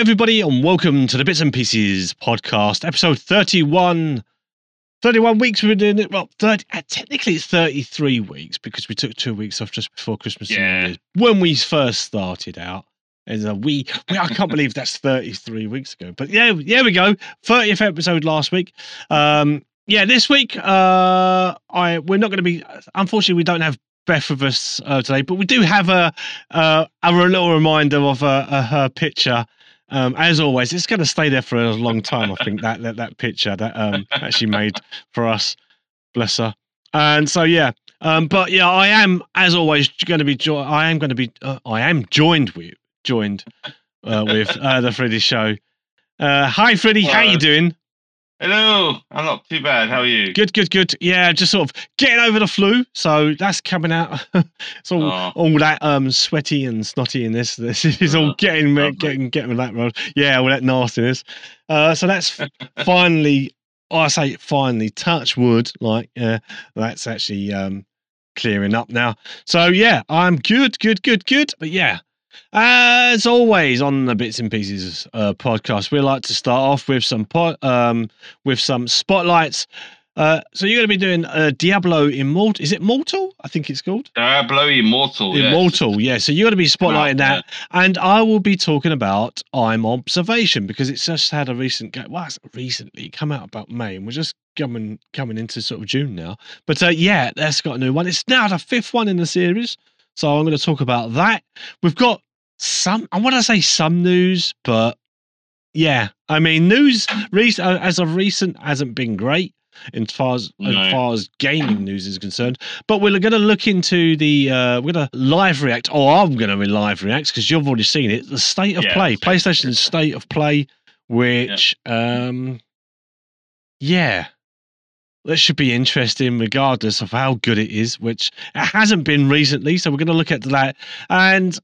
Everybody, and welcome to the Bits and Pieces podcast, episode 31. 31 weeks we've been doing it. Well, 30, uh, technically it's 33 weeks because we took two weeks off just before Christmas. Yeah. When we first started out. As a we, we, I can't believe that's 33 weeks ago. But yeah, yeah, we go. 30th episode last week. Um, yeah, this week, uh, I we're not going to be. Unfortunately, we don't have Beth with us uh, today, but we do have a uh, a little reminder of uh, uh, her picture. Um, as always, it's going to stay there for a long time. I think that that, that picture that um, that she made for us, bless her. And so yeah, um, but yeah, I am as always going to be. Jo- I am going to be. Uh, I am joined with joined uh, with uh, the Freddie Show. Uh, hi, Freddie. How you doing? Hello, I'm not too bad. How are you? Good, good, good. Yeah, just sort of getting over the flu. So that's coming out. it's all Oh. all that um sweaty and snotty in this. This is all Oh, getting lovely. getting getting that road. Yeah, all that nastiness. Uh, so that's finally. I say finally. Touch wood. Like yeah, that's actually um clearing up now. So yeah, I'm good, good, good, good. But yeah. As always on the bits and pieces uh, podcast, we like to start off with some po- um, with some spotlights. Uh, so you're going to be doing uh, Diablo Immortal. Is it Mortal? I think it's called Diablo Immortal. yes. Immortal. Yeah. So you're going to be spotlighting that, and I will be talking about I'm Observation because it's just had a recent. Go- well, it's recently come out about May, and we're just coming coming into sort of June now. But uh, yeah, that's got a new one. It's now the fifth one in the series, so I'm going to talk about that. We've got some. I want to say some news, but yeah, I mean news uh, as of recent hasn't been great. As far as, No. as far as gaming news is concerned, but we're going to look into the uh, we're going to live react or i'm going to be live react because you've already seen it the state of Yeah, play playstation's state of play which um yeah that should be interesting regardless of how good it is which it hasn't been recently so we're going to look at that and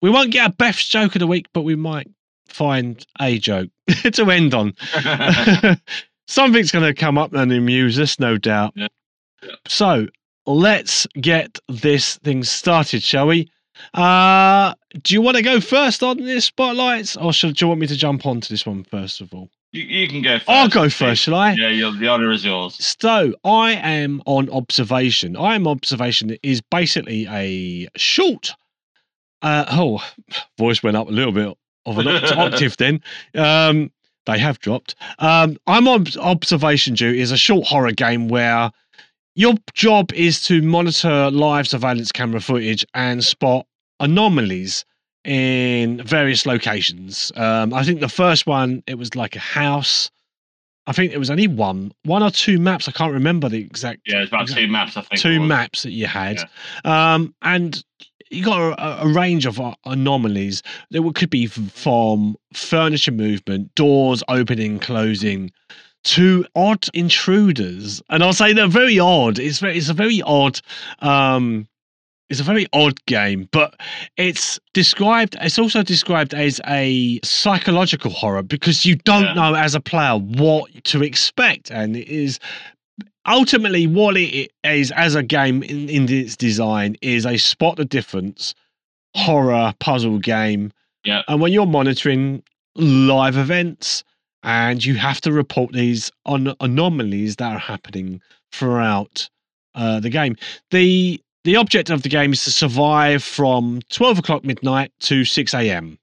we won't get a beth's joke of the week but we might find a joke to end on Something's going to come up and amuse us, no doubt. Yeah. Yeah. So let's get this thing started, shall we? Uh, do you want to go first on this spotlights, or should do you want me to jump onto this one first of all? You, you can go 1st I'll go first, shall I? Yeah, you're, the honor is yours. So I am on observation. I am observation is basically a short. Uh, oh, voice went up a little bit of an oct- octave. Then um, they have dropped. Um, I'm on observation duty. is a short horror game where your job is to monitor live surveillance camera footage and spot anomalies in various locations. Um, I think the first one it was like a house. I think it was only one, one or two maps. I can't remember the exact Yeah, it's about exact- two maps, I think. two maps that you had, um, and you got a, a range of uh, anomalies that could be from furniture movement, doors opening, closing, to odd intruders. And I'll say they're very odd. It's very, it's a very odd. Um, it's a very odd game, but it's described. It's also described as a psychological horror because you don't Yeah. know as a player what to expect, and it is ultimately what it is as a game in, in its design is a spot the difference horror puzzle game. Yeah. And when you're monitoring live events and you have to report these on anomalies that are happening throughout uh, the game. The the object of the game is to survive from 12 o'clock midnight to 6 a.m.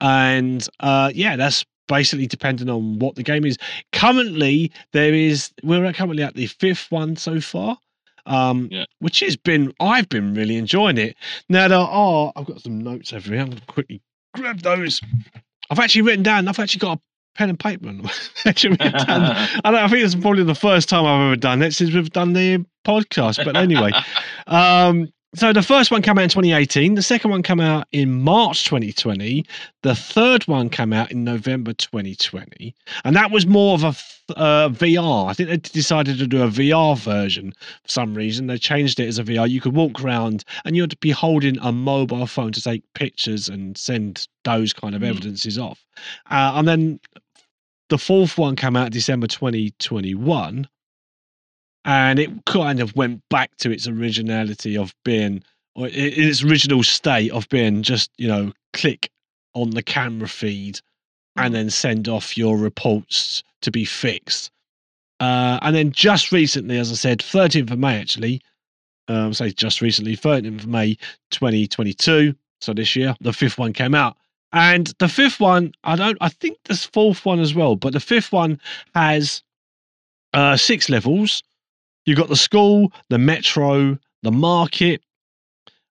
And uh, yeah, that's basically depending on what the game is. Currently, there is we're currently at the fifth one so far. Um, Yeah. which has been I've been really enjoying it. Now there are I've got some notes over here. I'm gonna quickly grab those. I've actually written down, I've actually got a pen and paper and actually written down I, think it's probably the first time I've ever done it since we've done the podcast. But anyway, um, so the first one came out in 2018. The second one came out in March 2020. The third one came out in November 2020, and that was more of a uh, VR. I think they decided to do a VR version for some reason. They changed it as a VR. You could walk around and you'd be holding a mobile phone to take pictures and send those kind of Hmm. evidences off. Uh, and then the fourth one came out December 2021 and it kind of went back to its originality of being or in its original state of being just you know click on the camera feed and then send off your reports to be fixed. Uh, and then just recently, as I said, 13th of May actually, um, say just recently, 13th of May 2022. So this year, the fifth one came out. And the fifth one, I don't, I think there's fourth one as well, but the fifth one has uh, six levels. You've got the school, the metro, the market,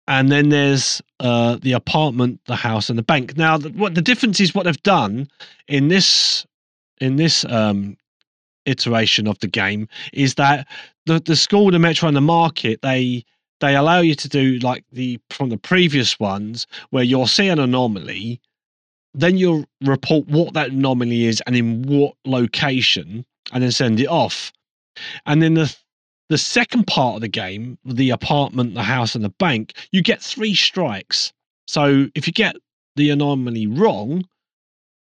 and then there's uh, the apartment, the house, and the bank. Now, the, what the difference is, what they've done in this in this um, iteration of the game is that the the school, the metro, and the market they they allow you to do like the from the previous ones where you'll see an anomaly, then you'll report what that anomaly is and in what location, and then send it off. And then the the second part of the game, the apartment, the house, and the bank, you get three strikes. So if you get the anomaly wrong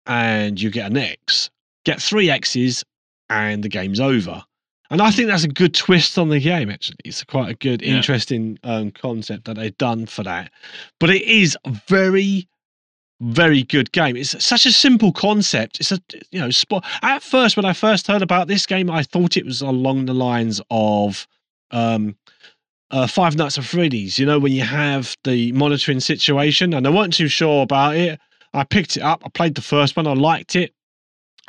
and you get an X, get three X's and the game's over. And I think that's a good twist on the game, actually. It's quite a good, Yeah. interesting um, concept that they've done for that. But it is very, very good game. It's such a simple concept. It's a, you know, spot. At first, when I first heard about this game, I thought it was along the lines of um, uh, Five Nights at Freddy's, you know, when you have the monitoring situation, and I wasn't too sure about it. I picked it up, I played the first one, I liked it,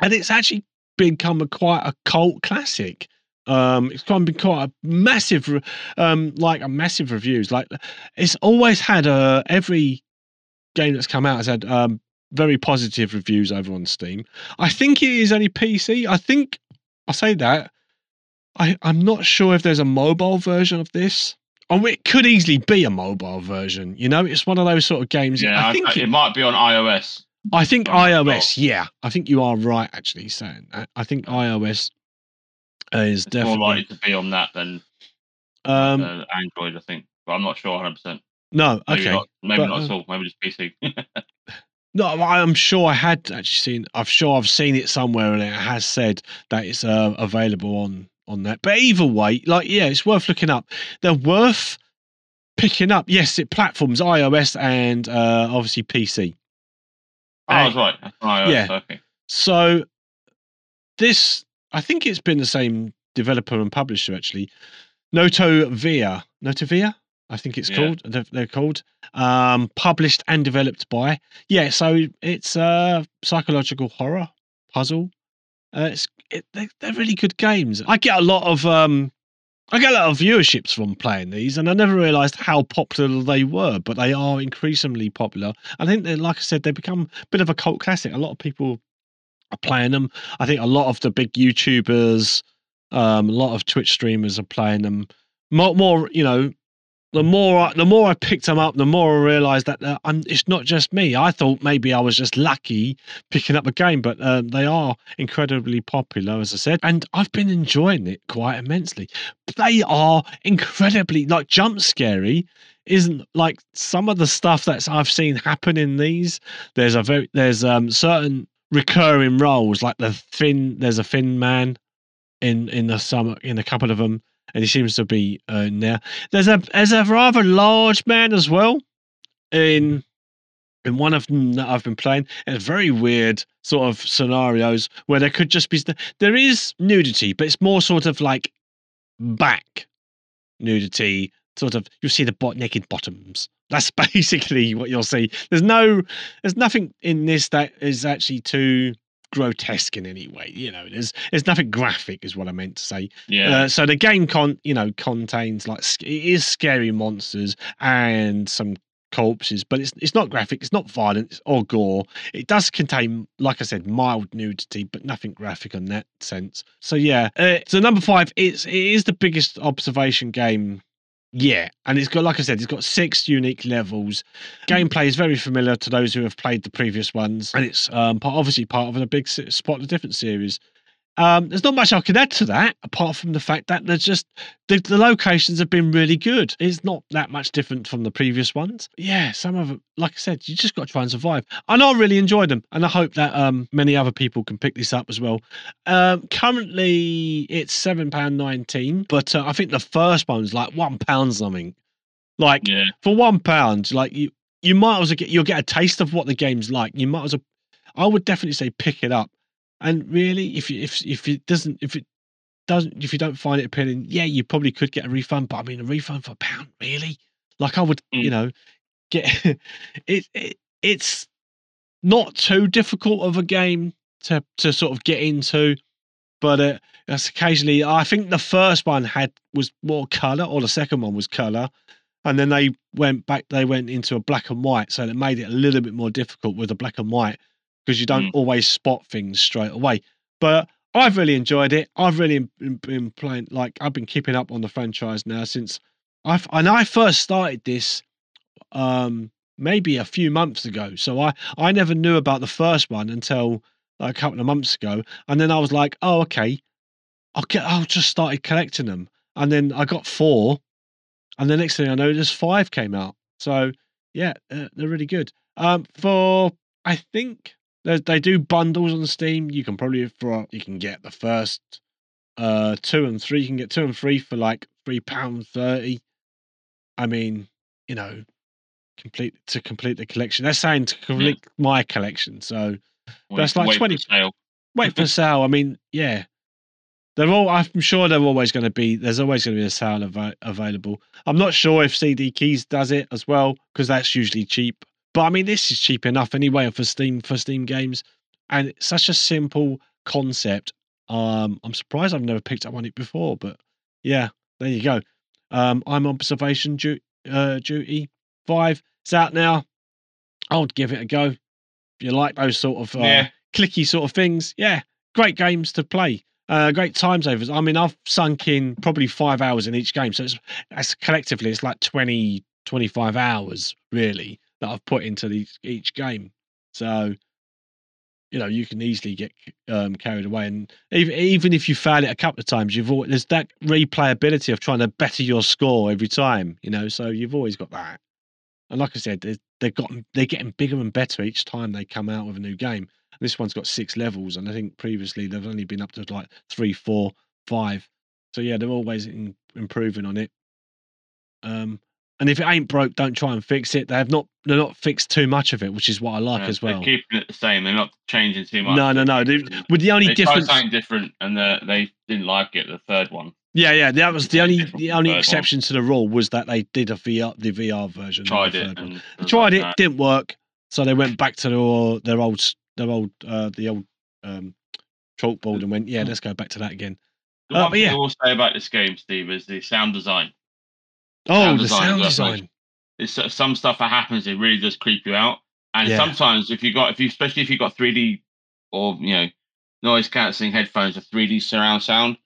and it's actually become a quite a cult classic. Um, it's of been quite a massive, um, like a massive reviews. Like it's always had a every game that's come out has had um very positive reviews over on Steam. I think it is only PC. I think I say that. I I'm not sure if there's a mobile version of this. Oh, it could easily be a mobile version. You know, it's one of those sort of games. Yeah, I think it, might be on iOS. I think I'm not iOS, yeah. I think you are right actually saying that. I think iOS is It's more definitely likely to be on that than um uh, Android, I think. But I'm not sure 100. percent no, Maybe okay. not. Maybe but, not uh, at all. Maybe just PC. No, I'm sure I had actually seen I'm sure I've seen it somewhere and it has said that it's uh, available on on that. But either way, like yeah, it's worth looking up. They're worth picking up. Yes, it platforms iOS and uh obviously PC. oh, I was right. That's iOS. Yeah. Okay. So this, I think it's been the same developer and publisher actually. Notovia, Noto Via, I think it's Yeah. called. They're, they're called. Um, published and developed by. Yeah, so it's a psychological horror puzzle. Uh, it's it, they're, they're really good games. I get a lot of um, I get a lot of viewerships from playing these, and I never realised how popular they were. But they are increasingly popular. I think, they, like I said, they become a bit of a cult classic. A lot of people are playing them. I think a lot of the big YouTubers, um, a lot of Twitch streamers are playing them. More, more, you know, the more I, the more I picked them up, the more I realised that uh, it's not just me. I thought maybe I was just lucky picking up a game, but uh, they are incredibly popular, as I said, and I've been enjoying it quite immensely. They are incredibly like jump scary. Isn't like some of the stuff that's I've seen happen in these. There's a very there's um certain recurring roles like the thin. There's a thin man in in the summer in a couple of them, and he seems to be uh, there. There's a there's a rather large man as well in in one of them that I've been playing. And very weird sort of scenarios where there could just be there is nudity, but it's more sort of like back nudity. Sort of you'll see the bot naked bottoms. That's basically what you'll see. There's no there's nothing in this that is actually too grotesque in any way. You know, there's there's nothing graphic, is what I meant to say. Yeah. Uh, so the game con you know contains like it is scary monsters and some corpses, but it's it's not graphic, it's not violent or gore. It does contain, like I said, mild nudity, but nothing graphic in that sense. So yeah, uh, so number five, it's it is the biggest observation game. Yeah, and it's got, like I said, it's got six unique levels. Gameplay is very familiar to those who have played the previous ones, and it's um, part, obviously part of a big spot the different series. Um, there's not much I can add to that apart from the fact that there's just the, the locations have been really good. It's not that much different from the previous ones. Yeah, some of them, like I said, you just got to try and survive. And I really enjoyed them, and I hope that um, many other people can pick this up as well. Um, currently, it's seven pound nineteen, but uh, I think the first one's like one pound something. Like yeah. for one pound, like you you might as well get you'll get a taste of what the game's like. You might as well. I would definitely say pick it up. And really, if you, if if it doesn't if it doesn't if you don't find it appealing, yeah, you probably could get a refund. But I mean, a refund for a pound, really? Like I would, Mm. you know, get it, it. It's not too difficult of a game to to sort of get into, but uh, that's occasionally. I think the first one had was more color, or the second one was color, and then they went back. They went into a black and white, so it made it a little bit more difficult with the black and white because you don't Mm. always spot things straight away. But I've really enjoyed it. I've really been, playing. Like I've been keeping up on the franchise now since I and I first started this um maybe a few months ago. So I I never knew about the first one until like, a couple of months ago, and then I was like, oh okay, I'll get. I'll just started collecting them, and then I got four, and the next thing I know, there's five came out. So yeah, uh, they're really good. Um, for I think they they do bundles on Steam. You can probably for you can get the first uh two and three. You can get two and three for like three pound thirty. I mean, you know, complete to complete the collection. They're saying to complete my collection. So Well, That's like wait for 20 sale. wait for sale. I mean, yeah, they're all. I'm sure they're always going to be. There's always going to be a sale av- available. I'm not sure if CD Keys does it as well because that's usually cheap. But I mean, this is cheap enough anyway for Steam for Steam games, and it's such a simple concept. Um, I'm surprised I've never picked up on it before, but yeah, there you go. Um, I'm observation du- uh, duty five. It's out now. I would give it a go. If you like those sort of uh, Yeah. clicky sort of things, yeah, great games to play. Uh, great times overs. I mean, I've sunk in probably five hours in each game. So it's, it's collectively, it's like 20, 25 hours really that I've put into the, each game. So, you know, you can easily get um, carried away. And even, even if you fail it a couple of times, you've always, there's that replayability of trying to better your score every time, you know, so you've always got that. And like I said, they- they've got they're getting bigger and better each time they come out with a new game. This one's got six levels, and I think previously they've only been up to like three, four, five. So yeah, they're always in, improving on it. Um, and if it ain't broke, don't try and fix it. They have not they're not fixed too much of it, which is what I like Yeah, as they're well. keeping it the same. They're not changing too much. No, no, no. They, They, with the only tried difference, something different, and uh, they didn't like it. The third one yeah, yeah, that was the only the only third one. exception to the rule was that they did a VR the VR version. tried the it. And They tried like it, that. didn't work, so they went back to their their old their old uh, the old um, chalkboard and went, yeah, let's go back to that again. The Uh, one thing yeah. I will say about this game, Steve, is the sound design. Oh, Sound the sound design. It's uh, some stuff that happens. It really does creep you out. And Yeah. sometimes, if you got, if you, especially if you got 3D or you know noise cancelling headphones or 3D surround sound,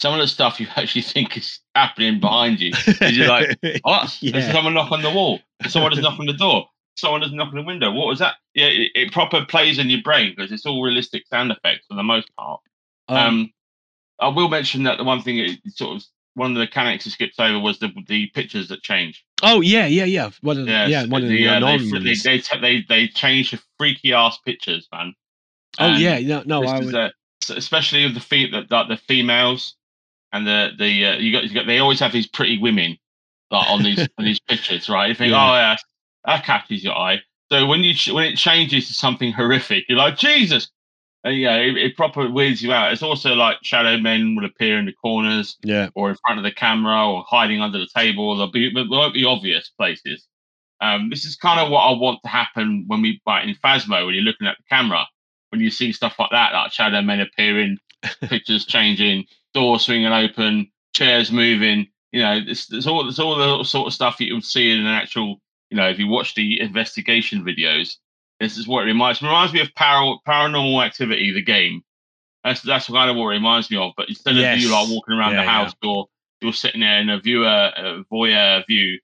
some of the stuff you actually think is happening behind you. you're like, What? There's someone knock on the wall. Someone is knocking the door. Someone is knocking the window. What was that? Yeah, it, it proper plays in your brain because it's all realistic sound effects for the most part. um, Um, I will mention that the one thing it sort of one of the mechanics it skipped over was the the pictures that change. oh yeah, yeah, yeah. One of the, Yes, yeah, one of the the, uh, they, they, they, they they changed the freaky ass pictures, man. Oh And yeah, no, no, I would. s- especially with the feet the, the, the females and the the uh, you got you got they always have these pretty women like on these on these pictures, right? You think, Yeah. oh yeah, that catches your eye. So when you when it changes to something horrific, you're like Jesus. And, yeah, it, it proper weirds you out. It's also like shadow men will appear in the corners Yeah, or in front of the camera or hiding under the table. They'll be, but they won't be obvious places. Um, this is kind of what I want to happen when we like in Phasmo when you're looking at the camera, when you see stuff like that, like shadow men appearing, pictures changing, doors swinging open, chairs moving. You know, it's, it's all it's all the sort of stuff you would see in an actual. You know, if you watch the investigation videos, this is what it reminds me. It reminds me of Par- Paranormal Activity, the game. That's that's kind of what it reminds me of. But instead of you Yes. like walking around Yeah, the house, you're you're sitting there in a viewer a voyeur view,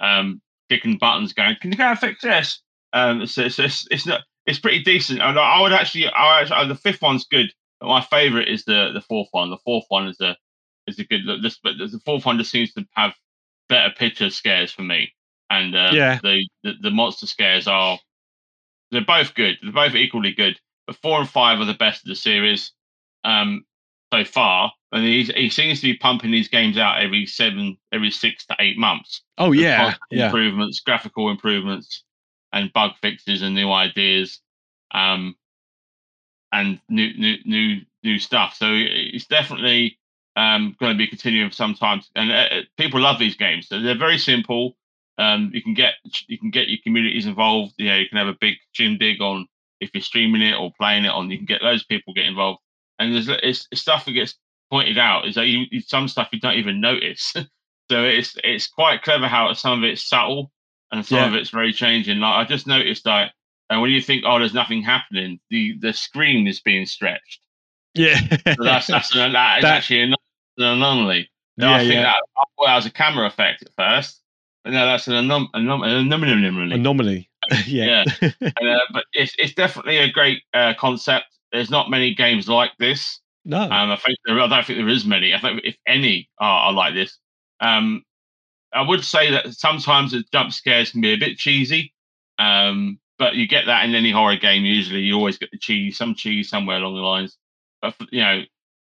um, clicking buttons, going, "Can you go and fix this?" Um, so it's it's, it's not it's pretty decent. And I would actually, I actually the fifth one's good, but my favorite is the the fourth one. The fourth one is a is a good. This but the fourth one just seems to have better picture scares for me, and uh, Yeah. the, the the monster scares are they're both good. They're both equally good. But four and five are the best of the series um, so far. And he, he seems to be pumping these games out every seven, every six to eight months. Oh yeah, yeah. Improvements, graphical improvements. and bug fixes and new ideas, um, and new new new new stuff. So it's definitely um, going to be continuing for some time. And uh, people love these games. So they're very simple. Um, you can get you can get your communities involved. You know, you can have a big gym dig on if you're streaming it or playing it on. You can get those people get involved. And there's it's, it's stuff that gets pointed out is that you, some stuff you don't even notice. so it's it's quite clever how some of it's subtle and some Yeah. of it's very changing. Like I just noticed that and when you think, oh, there's nothing happening, the the screen is being stretched. yeah. So that's that's an, that is That- actually an, an anomaly. Yeah, I think yeah. that I thought that was a camera effect at first, no, that's an anom- anom- an anomaly. Anomaly. yeah. And, uh, but it's it's definitely a great uh, concept. There's not many games like this. no. Um, I think there, I don't think there is many. I think if any are, are like this. Um, I would say that sometimes the jump scares can be a bit cheesy, um, but you get that in any horror game. Usually, you always get the cheese, some cheese somewhere along the lines. But you know,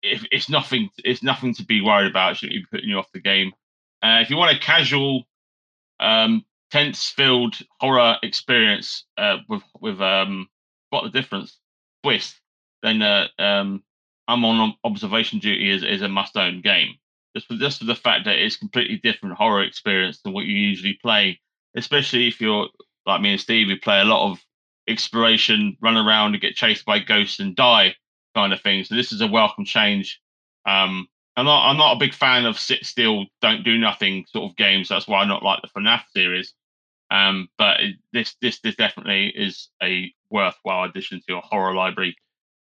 if it's nothing, it's nothing to be worried about. It shouldn't be putting you off the game. Uh, if you want a casual, um, tense-filled horror experience uh, with with um, what the difference twist, then uh, um, I'm on observation duty is, is a must-own game. Just for just for the fact that it's completely different horror experience than what you usually play, especially if you're like me and Steve, who play a lot of exploration, run around and get chased by ghosts and die kind of thing. So this is a welcome change. Um, I'm not I'm not a big fan of sit still, don't do nothing sort of games. That's why I not like the FNAF series. Um, but it- this this this definitely is a worthwhile addition to your horror library.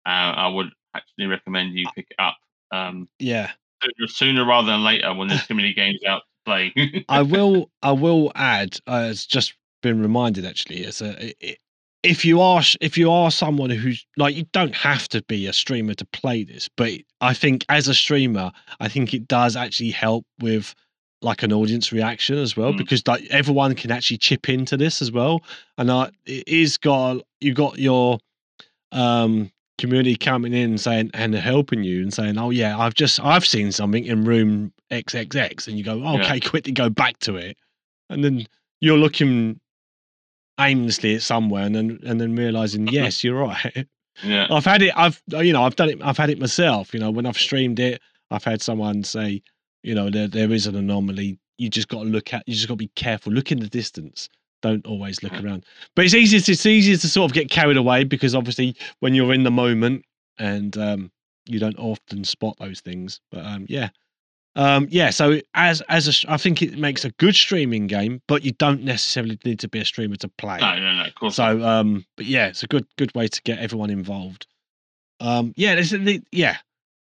Uh, I would actually recommend you pick it up um, yeah. sooner, sooner rather than later when there's too many games out to play. I will. I will add. Uh, it's just been reminded actually. It's a. i- i- If you are if you are someone who's like you don't have to be a streamer to play this, but I think as a streamer, I think it does actually help with like an audience reaction as well Mm. because like everyone can actually chip into this as well, and uh, it is got you got your um community coming in and saying and helping you and saying, "Oh yeah, I've just I've seen something in room XXX," and you go, Yeah. "Okay, quickly go back to it," and then you're looking aimlessly at somewhere, and then and then realizing, yes, you're right. yeah, I've had it. I've you know I've done it. I've had it myself. You know when I've streamed it, I've had someone say, you know, there there is an anomaly. You just got to look at. You just got to be careful. Look in the distance. Don't always look Mm. around. But it's easier. To, it's easier to sort of get carried away because obviously when you're in the moment and um, you don't often spot those things. But um, yeah. Um, yeah, so as as a, I think it makes a good streaming game, but you don't necessarily need to be a streamer to play. no, no, no, of course. So, um, but yeah, it's a good good way to get everyone involved. Um, yeah, there's the- yeah,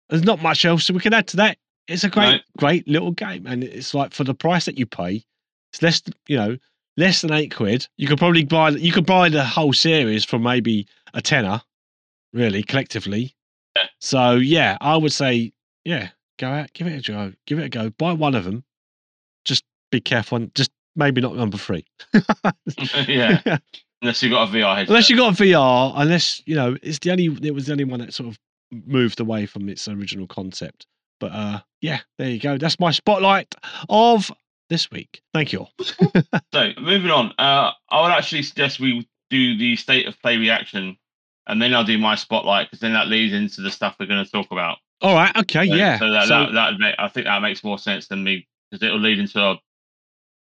there's not much else we can add to that. It's a great No. great little game, and it's like for the price that you pay, it's less you know less than eight quid. You could probably buy you could buy the whole series for maybe a tenner, really collectively. Yeah. So yeah, I would say yeah, go out, give it a go, give it a go, buy one of them. Just be careful, and just maybe not number three. yeah, unless you've got a VR headset. Unless you've got a VR, unless you know, it's the only it was the only one that sort of moved away from its original concept. But uh yeah, there you go. That's my spotlight of this week. Thank you. all. So moving on, uh, I would actually suggest we do the state of play reaction, and then I'll do my spotlight because then that leads into the stuff we're going to talk about. All right, okay, So- yeah. So that, So- that, that make, I think that makes more sense than me because it'll lead into a,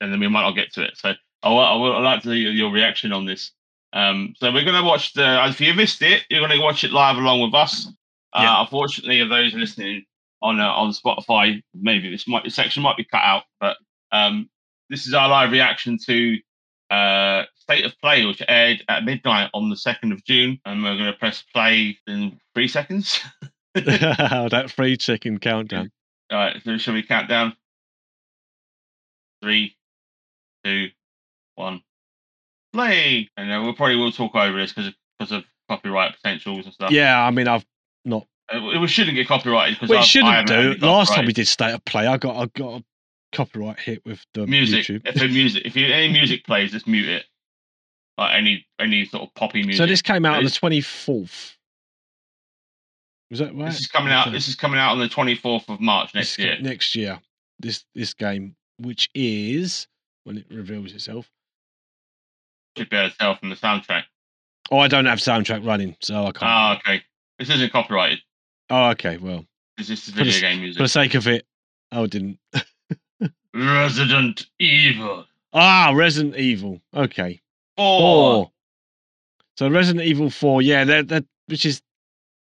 and then we might not get to it. So I I will I'd like to hear your reaction on this. Um, so we're going to watch the. If you missed it, you're going to watch it live along with us. Uh, Yeah. Unfortunately, of those listening on uh, on Spotify, maybe this might this section might be cut out, but um, this is our live reaction to uh, State of Play, which aired at midnight on the second of June, and we're going to press play in three seconds. that free chicken countdown. All right, so shall we count down? Three, two, one, play. And uh, we'll probably will talk over this because because of copyright potentials and stuff. Yeah, I mean I've not Uh, we shouldn't get copyrighted because well, it shouldn't do. Last time we did state of play, I got I got a copyright hit with the music. YouTube. If music, if you, any music plays, just mute it. Like any any sort of poppy music. So this came out on the twenty fourth. Was that right? This is coming out. Okay. This is coming out on the twenty fourth of March This next year. Next year. This this game, which is when it reveals itself, Should be able to tell from the soundtrack. Oh, I don't have soundtrack running, so I can't. Ah, okay. This isn't copyrighted. oh, okay. Well, This is For video the- game for the sake of it, oh, I didn't. Resident Evil Ah, Resident Evil. Okay. 4. Four. So Resident Evil Four, yeah, that that which is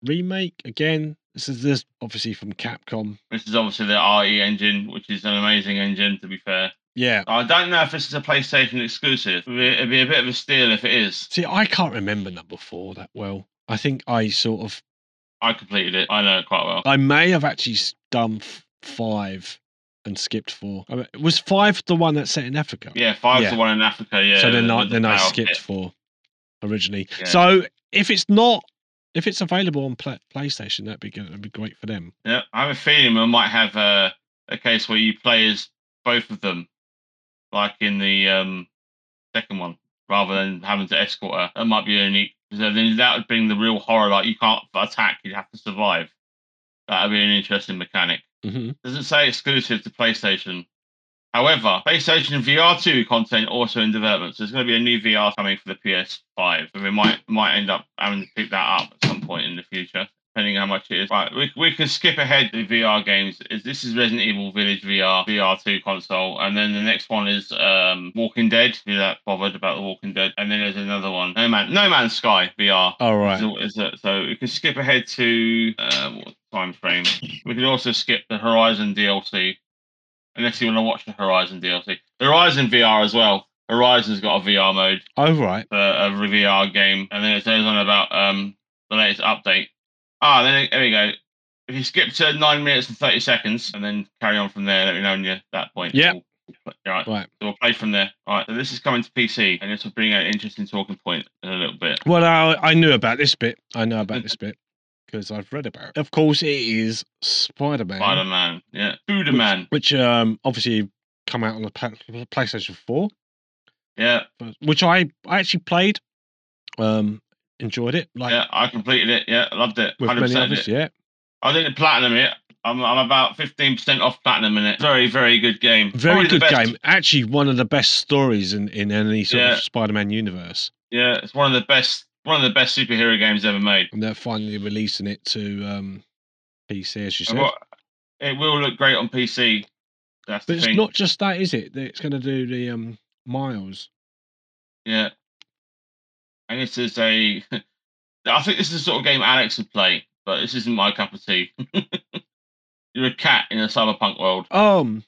remake again. This is this obviously from Capcom. This is obviously the RE engine, which is an amazing engine, to be fair. Yeah. I don't know if this is a PlayStation exclusive. It'd be, a bit of a steal if it is. See, I can't remember number four that well. I think I sort of I completed it. I know it quite well. I may have actually done five and skipped four. I mean, was five the one that's set in Africa? Yeah, five's Yeah. the one in Africa. Yeah. so then I with the then I skipped four originally. Yeah. So if it's not if it's available on pla PlayStation, that'd be good. That'd be great for them. Yeah, I have a feeling we might have a, a case where you play as both of them, like in the um, second one, rather than having to escort her. That might be unique. Because then that would bring the real horror. Like you can't attack, you'd have to survive. That would be an interesting mechanic. hmm Doesn't say exclusive to PlayStation. However, PlayStation VR2 content also in development. So there's going to be a new VR coming for the PS5. So we might might end up having to pick that up point in the future, depending on how much it is. Right, we, we can skip ahead the VR games. Is This is Resident Evil Village VR, VR2 console. And then the next one is um, Walking Dead. If you're that bothered about the Walking Dead. And then there's another one. No Man, No Man's Sky VR. All right. So, is it- so we can skip ahead to uh, what time frame? We can also skip the Horizon DLC, unless you want to watch the Horizon DLC. The Horizon VR as well. Horizon's got a VR mode Oh right. for a VR game, and then it goes on about um the latest update. Ah, then there we go. If you skip to nine minutes and thirty seconds, and then carry on from there, let me know when you're at that point. Yeah. We'll- Right. Right. So we'll play from there. All right. So this is coming to PC, and this will bring an interesting talking point in a little bit. Well, I, I knew about this bit. I know about this bit because I've read about it. Of course, it is Spider Man, Spider Man, yeah, Buddha Man, which um obviously come out on the PlayStation Four, yeah, which I I actually played, um enjoyed it like yeah. I completed it. Yeah, I loved it. with many others. Yeah, I didn't platinum it. I'm I'm about fifteen percent off platinum in it. Very very good game. very Probably good game. Actually, one of the best stories in in any sort Yeah. of Spider Man universe, Yeah, it's one of the best one of the best superhero games ever made. and they're finally releasing it to um PC, as you said. It will look great on PC. That's But it's thing. not just that, is it? It's going to do the um miles. Yeah. And this is a. I think this is the sort of game Alex would play, but this isn't my cup of tea. You're a cat in a cyberpunk world, Um,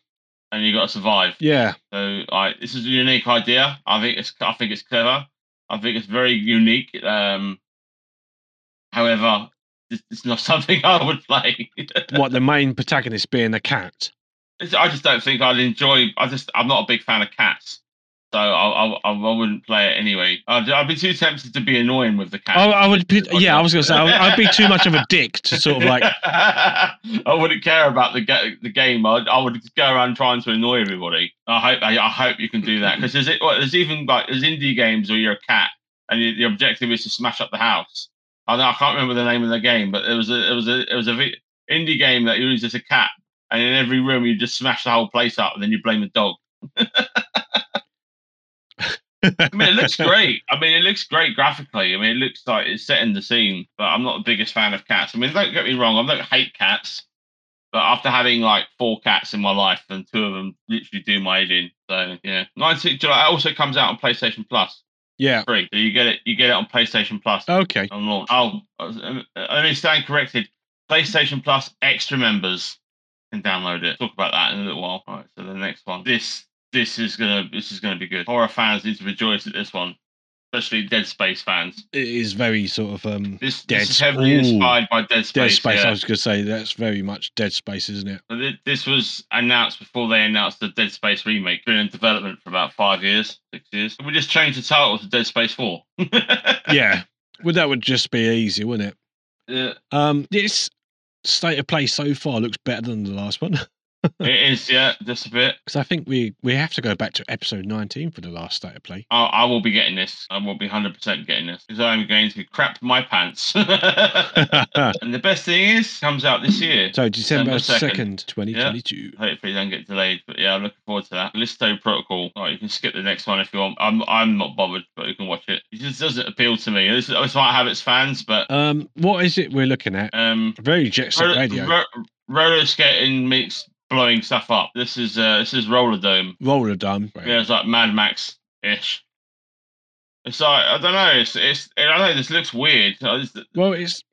and you got to survive. yeah, So, I this is a unique idea. I think it's I think it's clever. I think it's very unique. Um, however, it's, not something I would play. what the main protagonist being a cat. It's- I just don't think I'd enjoy. I just I'm not a big fan of cats, so I I, I wouldn't play it anyway. I'd, I'd be too tempted to be annoying with the cat. I, I would, be, yeah, I was going to say I would- I'd be too much of a dick to sort of like. I wouldn't care about the ga- the game. I'd, I would go around trying to annoy everybody. I hope I, I hope you can do that because there's it- well, there's even like there's indie games where you're a cat and you, the objective is to smash up the house. I, I can't remember the name of the game, but it was a it was a it was a indie game that you was just a cat, and in every room you just smash the whole place up, and then you blame the dog. I mean, it looks great. I mean, it looks great graphically. I mean, it looks like it's setting the scene. But I'm not the biggest fan of cats. I mean, don't get me wrong. I don't hate cats. But after having like four cats in my life, and two of them literally do my head in. So yeah, 19th July it also comes out on PlayStation Plus yeah. free. So you get it. You get it on PlayStation Plus Okay. on launch. Oh, I mean, me stand corrected. PlayStation Plus extra members can download it. Talk about that in a little while. All right. So the next one. This this is gonna this is gonna be good. Horror fans need to rejoice at this one, especially Dead Space fans. It is very sort of um This, Dead this is heavily Ooh. inspired by Dead Space. Dead Space. yeah. I was going to say that's very much Dead Space, isn't it? This was announced before they announced the Dead Space remake. Been in development for about five years, six years. We just changed the title to Dead Space Four. Yeah. Well, that would just be easy, wouldn't it? yeah. Um, this state of play so far looks better than the last one. it is, yeah, just a bit. Because I think we we have to go back to episode 19 for the last state of play. I, I will be getting this. I will be 100% getting this because I'm going to crap my pants. and the best thing is, comes out this year. so December December 2nd, 2022. Hopefully, it don't get delayed. But yeah, I'm looking forward to that. Listo Protocol. All right, you can skip the next one if you want. I'm I'm not bothered, but you can watch it. It just doesn't appeal to me. This, this might have its fans, but Um, what is it we're looking at? um, Very Jet Set Radio. ro- roller skating meets blowing stuff up. This is uh, this is Rollerdrome. Roller Dome. Yeah, it's like Mad Max ish. It's like I don't know. It's it's I don't know. This looks weird. I just- Well, it's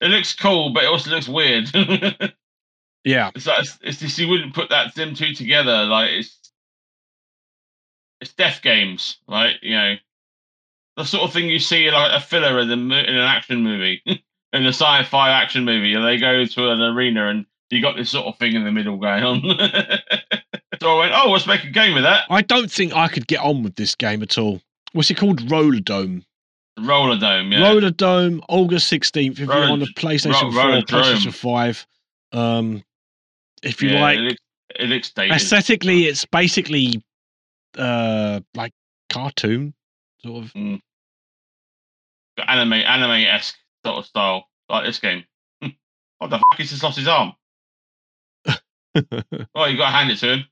It looks cool, but it also looks weird. yeah, it's yeah, like it's, it's just you wouldn't put that them two together. Like it's it's death games, right? You know, the sort of thing you see like a filler in the in an action movie, in a sci-fi action movie, and they go to an arena and you got this sort of thing in the middle going on. so I went, oh, let's make a game of that. I don't think I could get on with this game at all. What's it called? Rollerdrome. Roller Dome, yeah. Roller Dome, August 16th. If you're on the PlayStation Ro- 4, Roller PlayStation Dome. 5. Um, if you Yeah, like, it looks, it looks dated. aesthetically, it's basically uh like cartoon sort of. anime anime esque sort of style, like this game. what the fuck? He's just lost his arm. Oh, you got to hand it to him.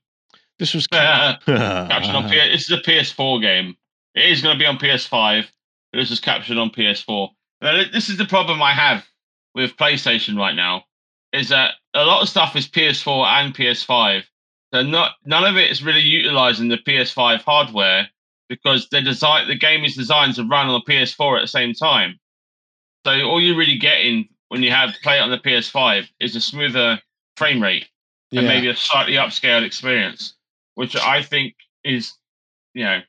this was Captured on P- this is a PS4 game. It is going to be on PS5, but this is captured on PS4. Now, this is the problem I have with PlayStation right now, is that a lot of stuff is PS4 and PS5. So not none of it is really utilizing the PS5 hardware because the design the game is designed to run on the PS4 at the same time. So all you're really getting when you have play it on the PS5 is a smoother frame rate yeah. and maybe a slightly upscaled experience, which I think is, you know,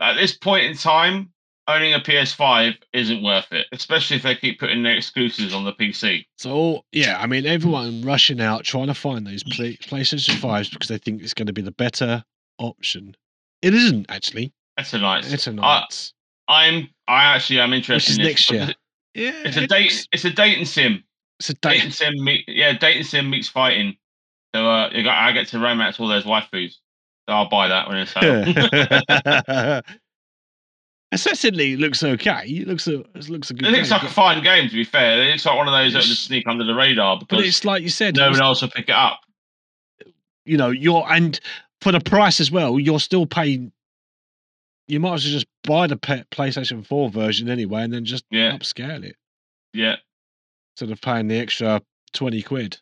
at this point in time, owning a PS5 isn't worth it, especially if they keep putting their exclusives on the PC. So yeah, I mean, everyone rushing out trying to find those play- PlayStation fives because they think it's going to be the better option. It isn't actually. That's a nice. It's a I- nice. I'm. I actually am interested is in this next year. yeah, It's a it date. looks- It's a dating sim. It's a Dating date. sim meet. Yeah, dating sim meets fighting. So uh, you got, I get to romance all those waifus. So I'll buy that when it's out. It looks okay. It looks a it looks a good. it looks game, like a fine game, to be fair. It looks like one of those that just sneak under the radar but because it's like you said. no one else will pick it up. you know, you're and for the price as well, you're still paying. You might as well just buy the PlayStation 4 version anyway, and then just Yeah. upscale it Yeah, instead of paying the extra twenty quid.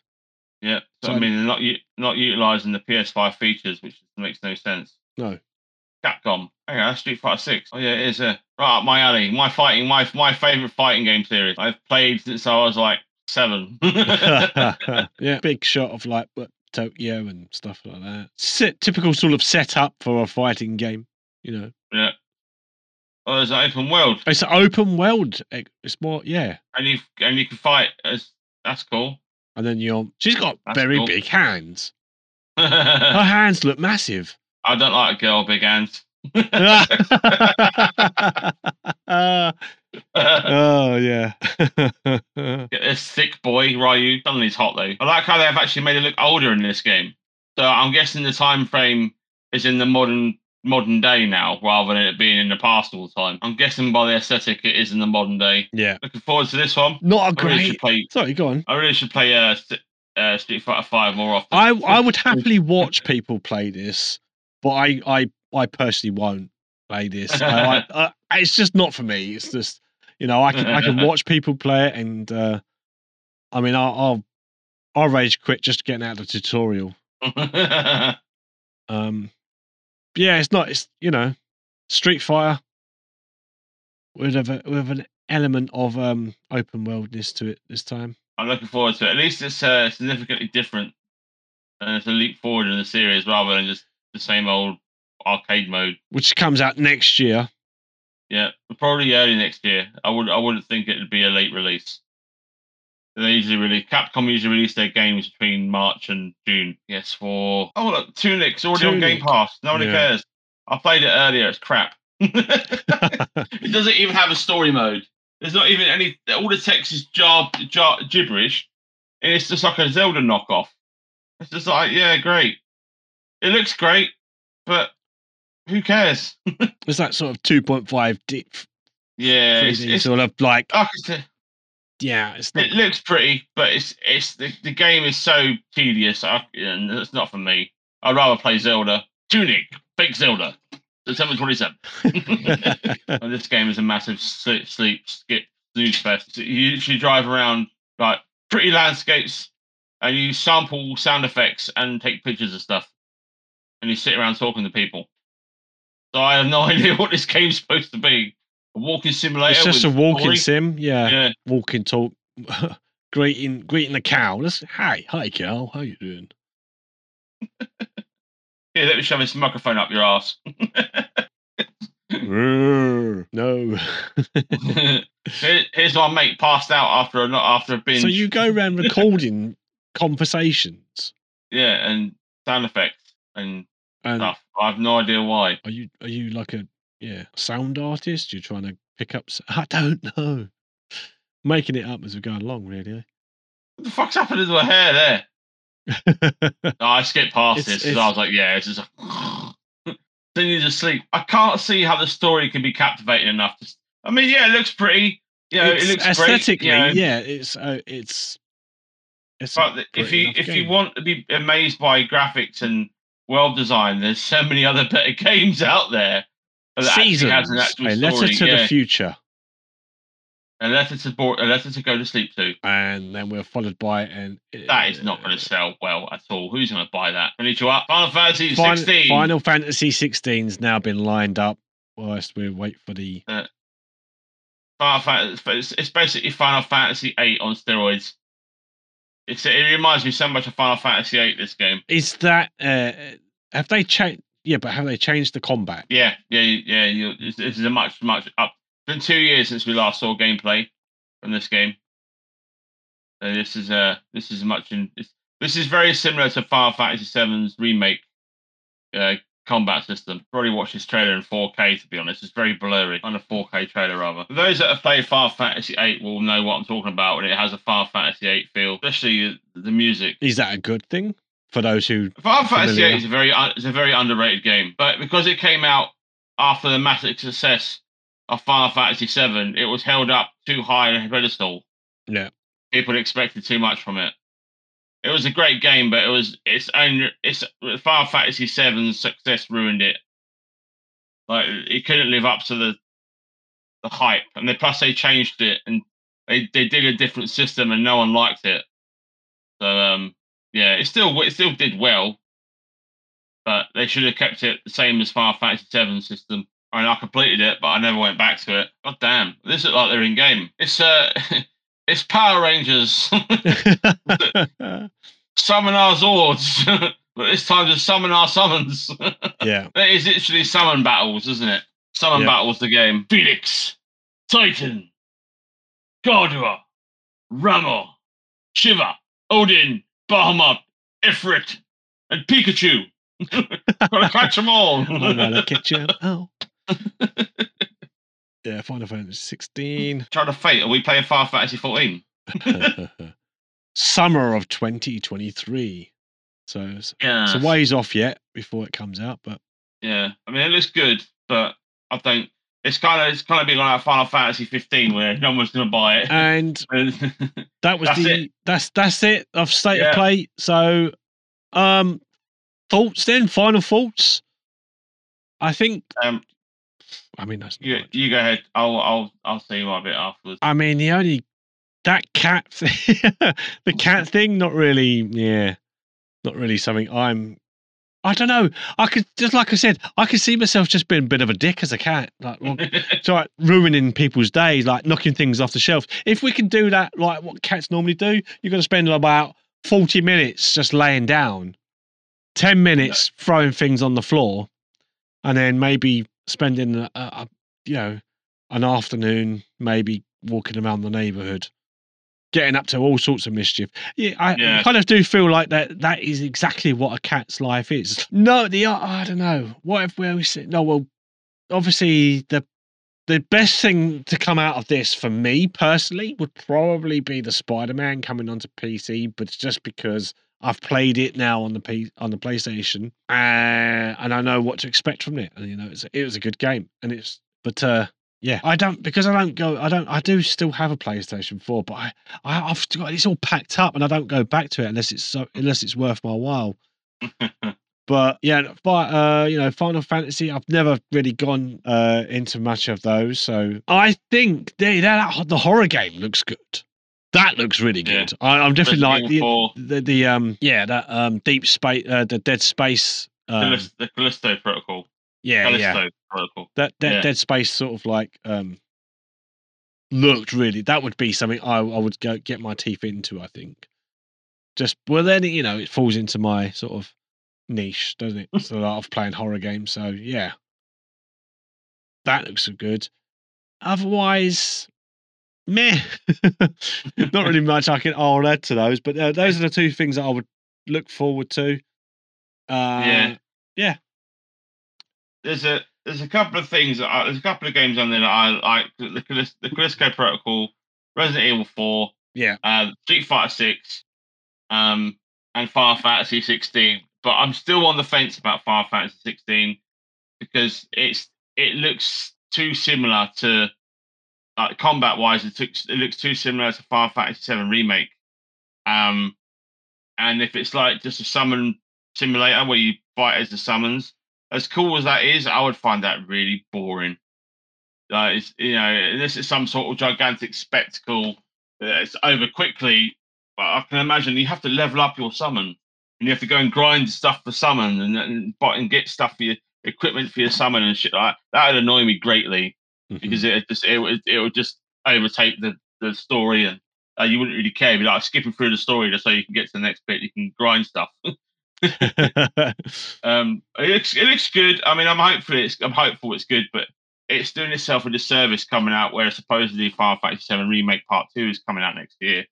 Yeah. So, So- I mean, not not utilizing the PS5 features, which makes no sense. No. Capcom. Hang on, that's Street Fighter Six. Oh yeah, it is. Uh, right up my alley. My fighting, my my favorite fighting game series. I've played since I was like seven. yeah, big shot of like what, Tokyo and stuff like that. Set, typical sort of setup for a fighting game. You know, yeah. Oh, there's an open world, it's an open world. eh, It's more, yeah. and you and you can fight. As, that's cool. And then you're. She's got That's very cool. big hands. Her hands look massive. I don't like a girl big hands. oh yeah. Get this thick boy Ryu. Suddenly he's hot though. I like how they've actually made it look older in this game. So I'm guessing the time frame is in the modern modern day now, rather than it being in the past all the time. I'm guessing by the aesthetic it is in the modern day. yeah. Looking forward to this one. Not a I really great. play. Sorry, go on. I really should play uh, uh, Street Fighter Five more often. I I would happily watch people play this, but I I I personally won't play this. I, I, I, it's just not for me. It's just you know I can I can watch people play it, and uh, I mean I'll, I'll I'll rage quit just getting out of the tutorial. Um, yeah, it's not. It's you know Street Fighter with a with an element of um open worldness to it this time. I'm looking forward to it. At least it's uh, significantly different, and it's a leap forward in the series rather than just the same old arcade mode. Which comes out next year. Yeah, probably early next year. I would I wouldn't think it'd be a late release. They usually release Capcom usually release their games between March and June. Yes, for oh look, Tunic's already on Game Pass. No one Yeah. cares. I played it earlier. It's crap. it doesn't even have a story mode. There's not even any. All the text is jar, jar gibberish, and it's just like a Zelda knockoff. It's just like, yeah, great. It looks great, but who cares? It's that sort of 2.5 deep. Yeah, it's, it's sort of like, like I said, yeah, it's not. it looks pretty, but it's it's the, the game is so tedious, I, and it's not for me. I'd rather play Zelda. Tunic, fake Zelda, September twenty seventh. this game is a massive sleep, sleep skip snooze fest. You usually drive around like pretty landscapes, and you sample sound effects and take pictures of stuff, and you sit around talking to people. So I have no idea what this game's supposed to be. A walking simulator. It's just a walking sim. Yeah. Yeah. Walking talk. greeting greeting the cow. That's, hi, hi cow. How you doing? Yeah, let me shove this microphone up your ass. No. Here- Here's my mate passed out after a not after a binge. so you go around recording conversations yeah, and sound effects and and stuff. I have no idea why. are you are you like a yeah sound artist? You're trying to pick up. I don't know. Making it up as we go along, really. What the fuck's happened to her hair there? No, I skipped past It's- this because I was like, yeah, it's just a. then you just sleep. I can't see how the story can be captivating enough. To, I mean, yeah, it looks pretty. You know, it looks aesthetically, great. you know, yeah, it's uh, it's. It's But if you if you want to be amazed by graphics and world design, there's so many other better games out there. That actually has seasons, an actual a letter to yeah. the future, A letter to bo- a letter to go to sleep to. and then we're followed by an. That is not going to sell well at all. Who's going to buy that? I need you up. Final Fantasy Final, 16. Final Fantasy 16's now been lined up whilst we wait for the. Final Fantasy. It's, it's basically Final Fantasy 8 on steroids. It's, it reminds me so much of Final Fantasy 8. This game. Is that uh, have they changed? Yeah, but have they changed the combat? Yeah, yeah, yeah. You, this, is a much, much up. It's been two years since we last saw gameplay from this game. So this is uh this is much in this, this is very similar to Final Fantasy VII's remake uh, combat system. Probably watched this trailer in 4K to be honest. It's very blurry on a 4K trailer rather. For those that have played Final Fantasy VIII will know what I'm talking about when it has a Final Fantasy VIII feel, especially the music. Is that a good thing for those who? Final Fantasy. VIII is a very un- is a very underrated game, but because it came out after the massive success of Final Fantasy VII, it was held up too high on a pedestal. Yeah. People expected too much from it. It was a great game, but it was it's own. it's Final Fantasy VII's success ruined it. Like it couldn't live up to the the hype, and then plus they changed it and they they did a different system, and no one liked it. So um, yeah, it still it still did well, but they should have kept it the same as Final Fantasy Seven system. I mean, I completed it, but I never went back to it. God damn, this looks like they're in game. It's uh, it's Power Rangers. summon our Zords, but this time to summon our summons. yeah, it is literally summon battles, isn't it? Summon Yeah. battles, the game. Phoenix, Titan, Garuda, Ramuh, Shiva, Odin, Bahamut, Ifrit, and Pikachu. Gotta catch them all. I'm gonna catch you. Oh. yeah, Final Fantasy 16. Try to fate. Are we playing Final Fantasy 14? Summer of 2023. So it's, Yeah. it's a ways off yet before it comes out, but Yeah. I mean, it looks good, but I don't. It's kind of it's kind of been like Final Fantasy 15 where no one's gonna buy it. and that was That's the that's that's it of state Yeah. of play. So, um, thoughts then? Final thoughts. I think. um, I mean, that's you, you go ahead. I'll I'll I'll say my bit afterwards. I mean, the only that cat, thing, the cat thing, not really. Yeah, not really something I'm. I don't know. I could just like I said, I could see myself just being a bit of a dick as a cat, like well, so like ruining people's days, like knocking things off the shelf. If we can do that, like what cats normally do, you're going to spend about forty minutes just laying down, ten minutes throwing things on the floor, and then maybe spending a, a, you know an afternoon maybe walking around the neighbourhood, getting up to all sorts of mischief. Yeah, I Yeah. kind of do feel like that. That is exactly what a cat's life is. No, the I don't know. What if we say no? Well, obviously the the best thing to come out of this for me personally would probably be the Spider-Man coming onto PC, but it's just because I've played it now on the P on the PlayStation, uh, and I know what to expect from it. And you know, it's, it was a good game, and it's but uh, yeah, I don't because I don't go. I don't. I do still have a PlayStation Four, but I, I I've got it's all packed up, and I don't go back to it unless it's so unless it's worth my while. but yeah, but uh, you know, Final Fantasy. I've never really gone uh into much of those, so I think they, that the horror game looks good. That looks really Yeah. good. I, I'm definitely like the, the the um yeah that um deep space uh, the Dead Space um, the Callisto Protocol. Yeah yeah Callisto Protocol. that that Yeah. Dead Space sort of like um looked really that would be something I I would go get my teeth into. I think just well then you know it falls into my sort of niche, doesn't it? so like, of playing horror games. So yeah, that looks good. Otherwise, meh. Not really much I can I'll add to those, but uh, those are the two things that I would look forward to. Uh, Yeah. There's a there's a couple of things. That I, there's a couple of games on there that I like. The the Callisto Protocol, Resident Evil Four, yeah, uh, Street Fighter Six, um, and Final Fantasy 16. But I'm still on the fence about Final Fantasy 16 because it's it looks too similar to like combat wise. It looks it looks too similar to Final Fantasy 7 remake. Um, and if it's like just a summon simulator where you fight as the summons, as cool as that is, I would find that really boring. Like it's you know, this is some sort of gigantic spectacle it's over quickly. But I can imagine you have to level up your summon, and you have to go and grind stuff for summon, and and, and get stuff for your equipment for your summon and shit like that. That would annoy me greatly Mhm. because it just it would it would just overtake the the story, and uh, you wouldn't really care. It'd be like skipping through the story just so you can get to the next bit. You can grind stuff. Um, it looks it looks good. I mean, I'm hopeful it's I'm hopeful it's good, but it's doing itself a disservice coming out where supposedly Final Fantasy Seven Remake Part Two is coming out next year.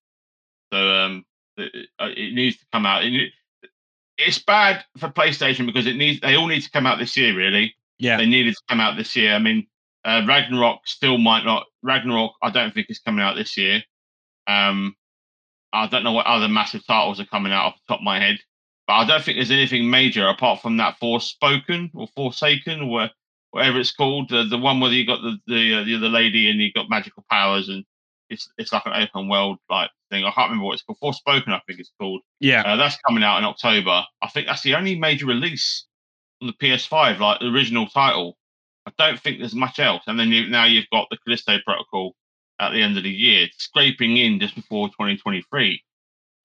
So um, it, it- it needs to come out. It, it's bad for PlayStation because it needs they all need to come out this year. Really, yeah, they needed to come out this year. I mean, uh, Ragnarok still might not. Ragnarok, I don't think is coming out this year. Um, I don't know what other massive titles are coming out off the top of my head, but I don't think there's anything major apart from that Forspoken or Forsaken or whatever it's called. The the one where you got the the uh, the other lady and you got magical powers and it's it's like an open world like thing. I can't remember what it's called. Forspoken, I think it's called. yeah, Uh, that's coming out in October. I think that's the only major release on the PS5, like the original title. I don't think there's much else. And then you, now you've got the Callisto Protocol at the end of the year, scraping in just before 2023.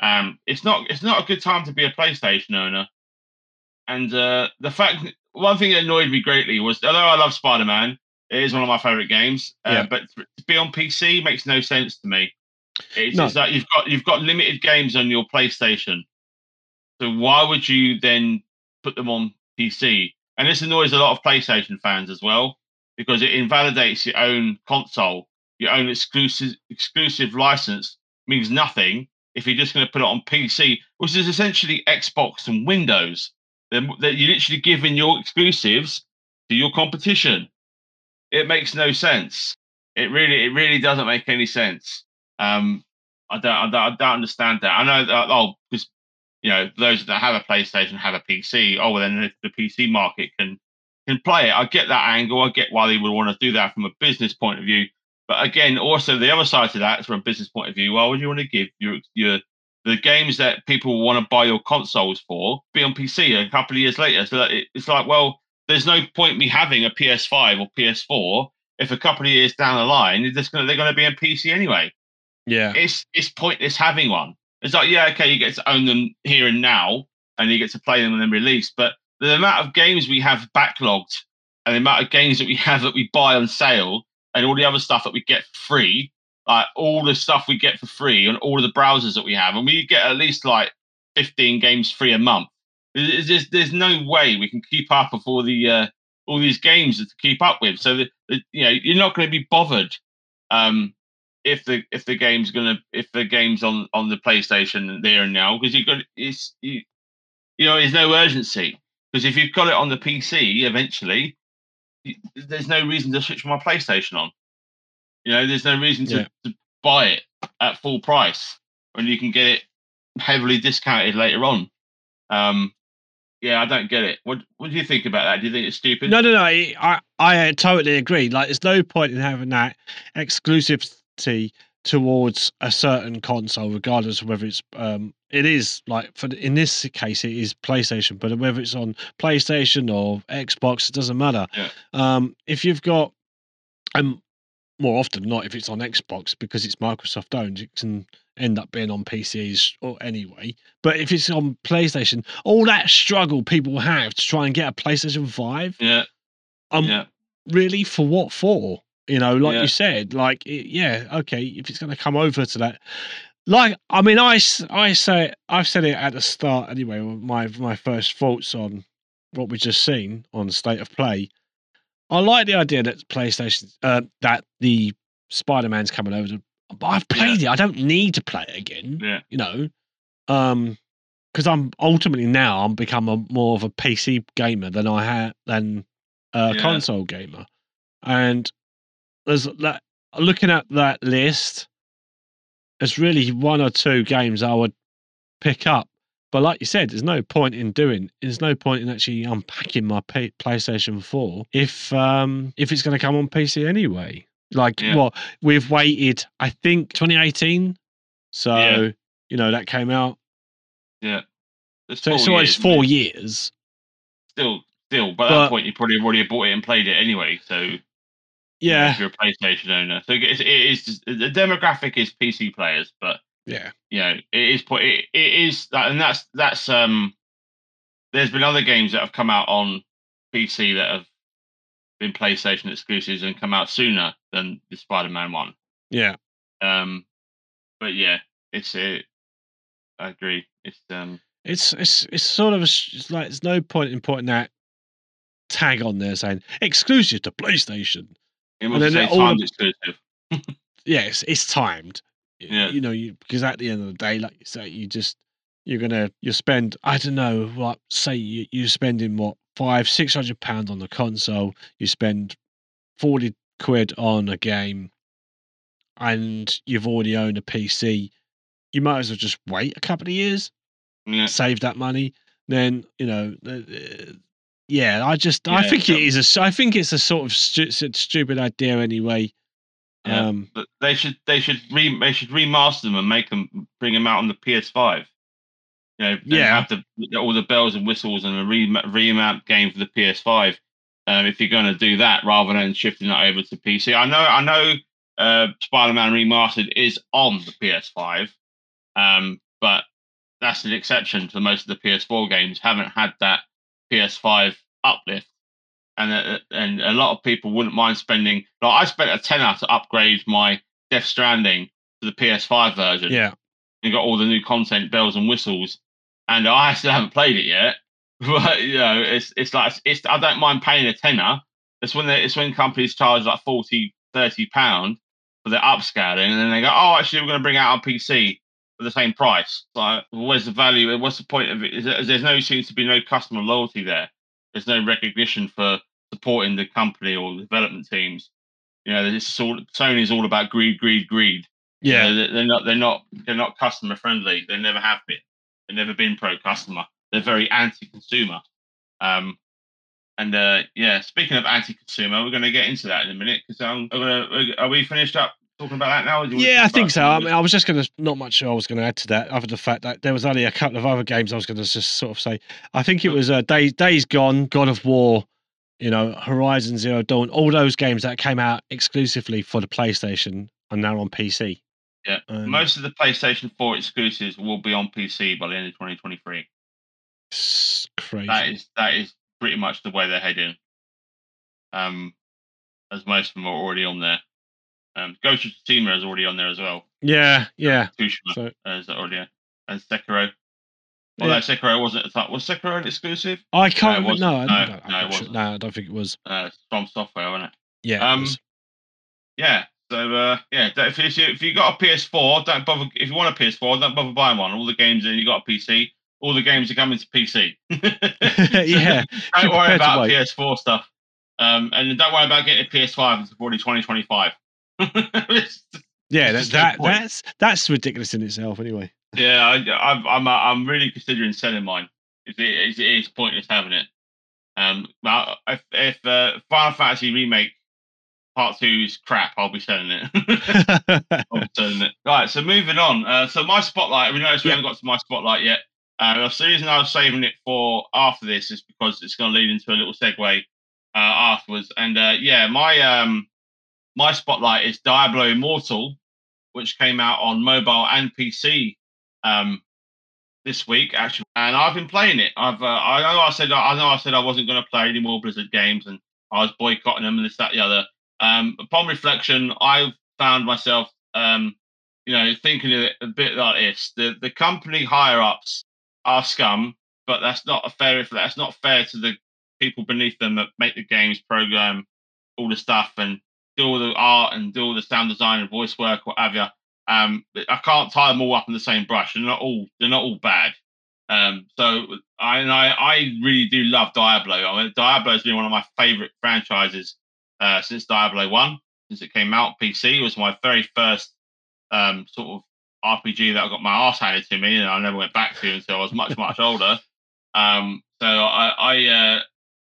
Um, it's not it's not a good time to be a PlayStation owner. And uh, the fact, one thing that annoyed me greatly was, although I love Spider Man, it is one of my favorite games. Uh, Yeah. But to be on PC makes no sense to me. It's, No. it's like you've got you've got limited games on your PlayStation, so why would you then put them on PC? And this annoys a lot of PlayStation fans as well because it invalidates your own console, your own exclusive exclusive license means nothing if you're just going to put it on PC, which is essentially Xbox and Windows. Then that you're literally giving your exclusives to your competition. It makes no sense. It really, it really doesn't make any sense. Um, I don't, I don't, I don't understand that. I know that. Oh, because you know those that have a PlayStation have a PC. Oh, well, then the, the PC market can can play it. I get that angle. I get why they would want to do that from a business point of view. But again, also the other side to that, from a business point of view, why would you want to give your your the games that people want to buy your consoles for be on PC a couple of years later? So that it, it's like, well, there's no point me having a PS5 or PS4 if a couple of years down the line they're just gonna, they're going to be on PC anyway. yeah, It's it's pointless having one. It's like, yeah, okay, you get to own them here and now, and you get to play them when they're released. But the amount of games we have backlogged, and the amount of games that we have that we buy on sale, and all the other stuff that we get free, like all the stuff we get for free on all of the browsers that we have, and we get at least like 15 games free a month. There's, there's, there's no way we can keep up with all the uh, all these games to keep up with. So that that, you know you're not going to be bothered um, if the if the game's gonna if the game's on on the PlayStation there and now because you've got it's you, you know there's no urgency because if you've got it on the PC eventually there's no reason to switch my PlayStation on. You know, there's no reason to, Yeah. to buy it at full price when you can get it heavily discounted later on. Um, yeah, I don't get it. What What do you think about that? Do you think it's stupid? No, no, no. I, I, I totally agree. Like, there's no point in having that exclusivity towards a certain console, regardless of whether it's um, it is like for in this case it is PlayStation, but whether it's on PlayStation or Xbox, it doesn't matter. Yeah. Um, if you've got, and more often than not, if it's on Xbox because it's Microsoft owned, it can end up being on PCs or anyway. But if it's on PlayStation, all that struggle people have to try and get a PlayStation Five, Yeah, um, yeah, really for what for? You know, like Yeah. you said, like it, yeah, okay, if it's going to come over to that, like I mean, I I say I've said it at the start anyway. My my first thoughts on what we just seen on State of Play. I like the idea that PlayStation uh, that the Spider Man's coming over to, but I've Yeah. played it. I don't need to play it again. yeah, You know, um, because I'm ultimately now I'm become a more of a PC gamer than I had than a Yeah. console gamer, and there's that looking at that list, there's really one or two games I would pick up. But like you said, there's no point in doing. There's no point in actually unpacking my P- PlayStation Four if um if it's going to come on PC anyway. Like Yeah. what we've waited, I think 2018. So Yeah. you know that came out. It's So, it's years, four years. Still, still, but But- that point you probably already bought it and played it anyway. So Yeah, if you're a PlayStation owner, so it's, it is just- the demographic is PC players, but yeah, you know it is it, it is that, and that's that's um. There's been other games that have come out on PC that have been PlayStation exclusives and come out sooner than the Spider-Man one. yeah. Um, but yeah, it's it. I agree. It's um. It's it's it's sort of a, it's like there's no point in putting that tag on there saying exclusive to PlayStation. It must say timed exclusive. Yes, it's timed. Yeah. You know, you because at the end of the day, like you say, you just you're gonna you spend I don't know what say you you're spending what five six hundred pounds on the console, you spend forty quid on a game, and you've already owned a PC. You might as well just wait a couple of years, Yeah. save that money. Then you know, yeah. I just I think it is a I think it's a sort of stu- stupid idea anyway. Yeah. Um, But they should they should re they should remaster them and make them bring them out on the PS5. You know, Yeah. have the all the bells and whistles and a re remount game for the PS5. Um, if you're going to do that, rather than shifting that over to PC, I know I know uh, Spider-Man Remastered is on the PS5, um, but that's an exception to most of the PS4 games. Haven't had that PS5 uplift and uh, and a lot of people wouldn't mind spending. Like I spent a tenner to upgrade my Death Stranding to the PS5 version. yeah. and got all the new content, bells and whistles, and I still haven't played it yet. But you know, it's it's like it's I don't mind paying a tenner. It's when they, it's when companies charge like 40, 30 pound for the upscaling, and then they go, oh, actually, we're going to bring out our PC the same price. So where's the value? What's the point of it? Is there- There's no seems to be no customer loyalty there. There's no recognition for supporting the company or the development teams. You know, it's all Sony's all about greed, greed, greed. You Yeah. know, they're, not. They're not. They're not customer friendly. They never have been. They've never been pro customer. They're very anti-consumer. Um, and uh, yeah, speaking of anti-consumer, we're going to get into that in a minute because I'm, I'm gonna. Are we finished up talking about that now? or do you wanna Yeah, I think so. I, mean, I was just going to, not much I was going to add to that, other than the fact that there was only a couple of other games I was going to just sort of say. I think it was uh, Day, Days Gone, God of War, you know, Horizon Zero Dawn, all those games that came out exclusively for the PlayStation are now on PC. Yeah, Um, Most of the PlayStation 4 exclusives will be on PC by the end of 2023. Crazy. That is that is pretty much the way they're heading. Um, as most of them are already on there. Um, Ghost of Tsushima is already on there as well. yeah, yeah. Tsushima So, uh, is already on. and Sekiro. Although yeah. Sekiro wasn't at the. Was Sekiro an exclusive? I can't No, it remember. No, I, wasn't. I No, don't- no, it I'm not sure. wasn't. no, I don't think it was. Uh, FromSoftware, wasn't it? Yeah. Um, was. Yeah. So uh, yeah, if you if you got a PS4, don't bother. If you want a PS4, don't bother buying one. All the games, and you got a PC. All the games are coming to PC. Yeah, don't worry about. PS4 stuff. Um, and don't worry about getting a PS5 until probably 2025. It's- yeah, that, that that's that's ridiculous in itself. Anyway. Yeah, I, I'm I'm uh, I'm really considering selling mine. It, it, it is pointless having it. Um, but if if uh, Final Fantasy remake part two is crap, I'll be selling it. I'll be selling it. Right, so moving on. Uh, so my spotlight. We noticed we Yeah. haven't got to my spotlight yet. Uh, the reason I was saving it for after this is because it's going to lead into a little segue uh, afterwards. And uh, yeah, my um my spotlight is Diablo Immortal, which came out on mobile and PC um this week actually, and I've been playing it. I've uh, I know I said I know I said I wasn't going to play any more Blizzard games, and I was boycotting them and this that the other. Um, upon reflection, I've found myself um you know thinking of it a bit like this: the the company higher ups are scum, but that's not a fair that's not fair to the people beneath them that make the games, program all the stuff, and do all the art and do all the sound design and voice work, what have you. Um, I can't tie them all up in the same brush. They're not all they're not all bad. Um, so I and I, I really do love Diablo. I mean, Diablo has been one of my favorite franchises uh, since Diablo One, since it came out. PC it was my very first um, sort of RPG that I got my ass handed to me, and I never went back to until I was much much older. Um, so I I, uh,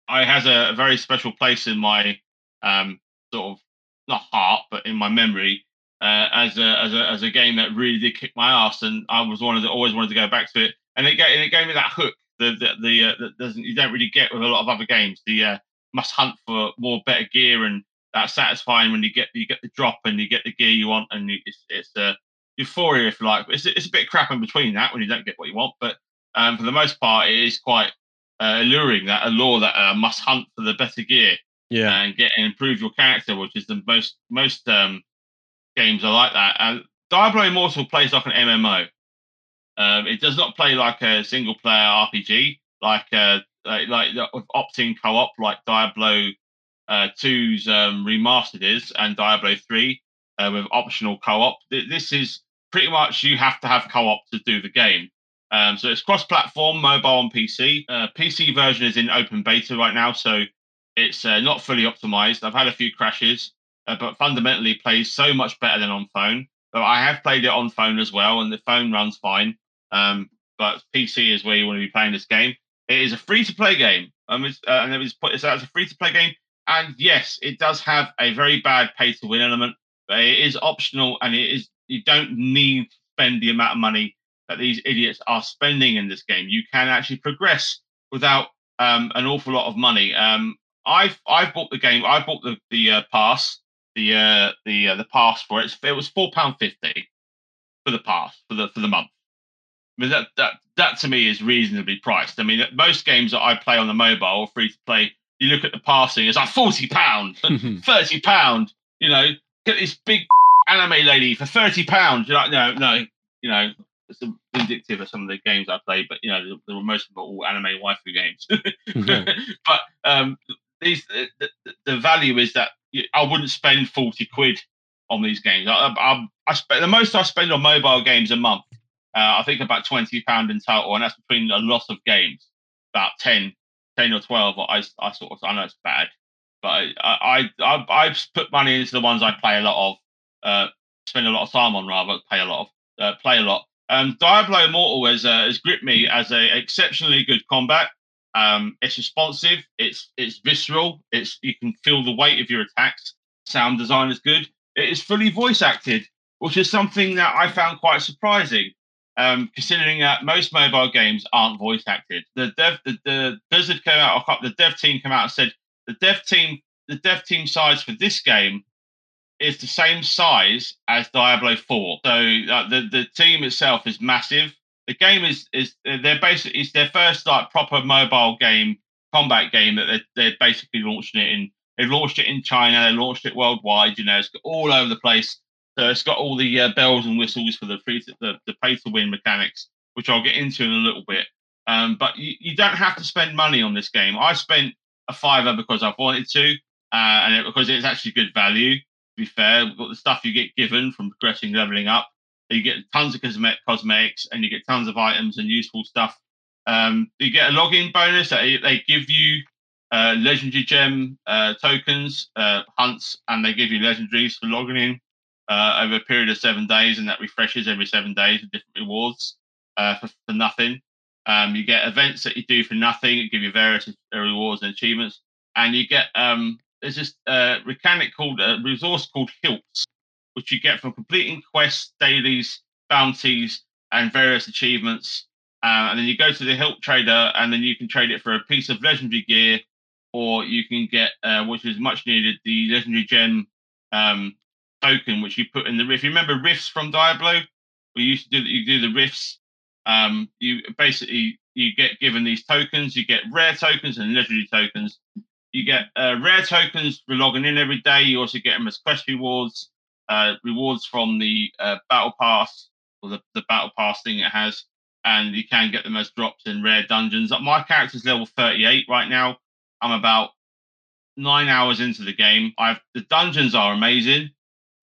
I has a, a very special place in my um, sort of not heart, but in my memory uh, as a as a as a game that really did kick my ass, and I was one of the always wanted to go back to it, and it gave and it gave me that hook the the, the uh, that doesn't you don't really get with a lot of other games. The uh, must hunt for more better gear, and that's satisfying when you get you get the drop and you get the gear you want, and you, it's it's uh, euphoria if you like. It's it's a bit crap in between that when you don't get what you want, but um, for the most part, it is quite uh, alluring that allure that uh, must hunt for the better gear yeah. and get and improve your character, which is the most most um, games are like that. And Diablo Immortal plays like an MMO. Um, it does not play like a single player RPG, like uh, like, like with opt-in co-op, like Diablo uh, 2's um, remastered is, and Diablo 3 uh, with optional co-op. This is pretty much you have to have co-op to do the game. Um, so it's cross-platform, mobile and PC. Uh, PC version is in open beta right now, so it's uh, not fully optimized. I've had a few crashes, uh, but fundamentally plays so much better than on phone. But I have played it on phone as well, and the phone runs fine. Um, but PC is where you want to be playing this game. It is a free-to-play game, um, it's, uh, and it was put it's out as a free-to-play game. And yes, it does have a very bad pay-to-win element, but it is optional, and it is you don't need to spend the amount of money that these idiots are spending in this game. You can actually progress without um, an awful lot of money. Um, I've I've bought the game. I bought the the uh, pass, the uh, the uh, the pass for it. It was four pound fifty for the pass for the for the month. I mean that that that to me is reasonably priced. I mean most games that I play on the mobile or free to play, you look at the passing, it's like forty pound, thirty pound. You know, get this big anime lady for thirty pounds. You're like, no, no, you know. It's vindictive of some of the games I played, but you know, the, the most of all anime waifu games. But um, these the, the, value is that I wouldn't spend forty quid on these games. I, I, I spend the most I spend on mobile games a month. Uh, I think about twenty pound in total, and that's between a lot of games, about 10, 10 or twelve. I, I sort of I know it's bad, but I I I I've put money into the ones I play a lot of, uh, spend a lot of time on rather pay a lot of uh, play a lot. Um, Diablo Immortal has uh, has gripped me as a exceptionally good combat. Um, it's responsive. It's it's visceral. It's you can feel the weight of your attacks. Sound design is good. It is fully voice acted, which is something that I found quite surprising, um, considering that most mobile games aren't voice acted. The dev the, the Blizzard came out. The dev team came out and said the dev team the dev team size for this game is the same size as Diablo 4. So uh, the the team itself is massive. The game is is they're basically it's their first like proper mobile game combat game that they're, they're basically launching it in. They've launched it in China. They launched it worldwide. You know, it's got all over the place. So it's got all the uh, bells and whistles for the free to, the, the pay to win mechanics, which I'll get into in a little bit. Um, but you, you don't have to spend money on this game. I spent a fiver because I've wanted to, uh, and it, because it's actually good value To be fair. We've got the stuff you get given from progressing, leveling up. You get tons of cosmetics and you get tons of items and useful stuff. Um, you get a login bonus that they- they give you uh, legendary gem uh, tokens, uh, hunts, and they give you legendaries for logging in. uh, over a period of seven days, and that refreshes every seven days with different rewards uh, for, for nothing. Um, you get events that you do for nothing, it give you various uh, rewards and achievements, and you get um, there's this mechanic called a resource called hilts, which you get from completing quests, dailies, bounties, and various achievements. Uh, and then you go to the hilt trader, and then you can trade it for a piece of legendary gear, or you can get, uh, which is much needed, the legendary gem um, token, which you put in the rift. You remember rifts from Diablo? We used to do you do the rifts. Um, you basically you get given these tokens. You get rare tokens and legendary tokens. You get uh, rare tokens for logging in every day. You also get them as quest rewards, uh, rewards from the uh, battle pass or the, the battle pass thing it has, and you can get them as drops in rare dungeons. My character's level 38 right now. I'm about nine hours into the game. I've the dungeons are amazing.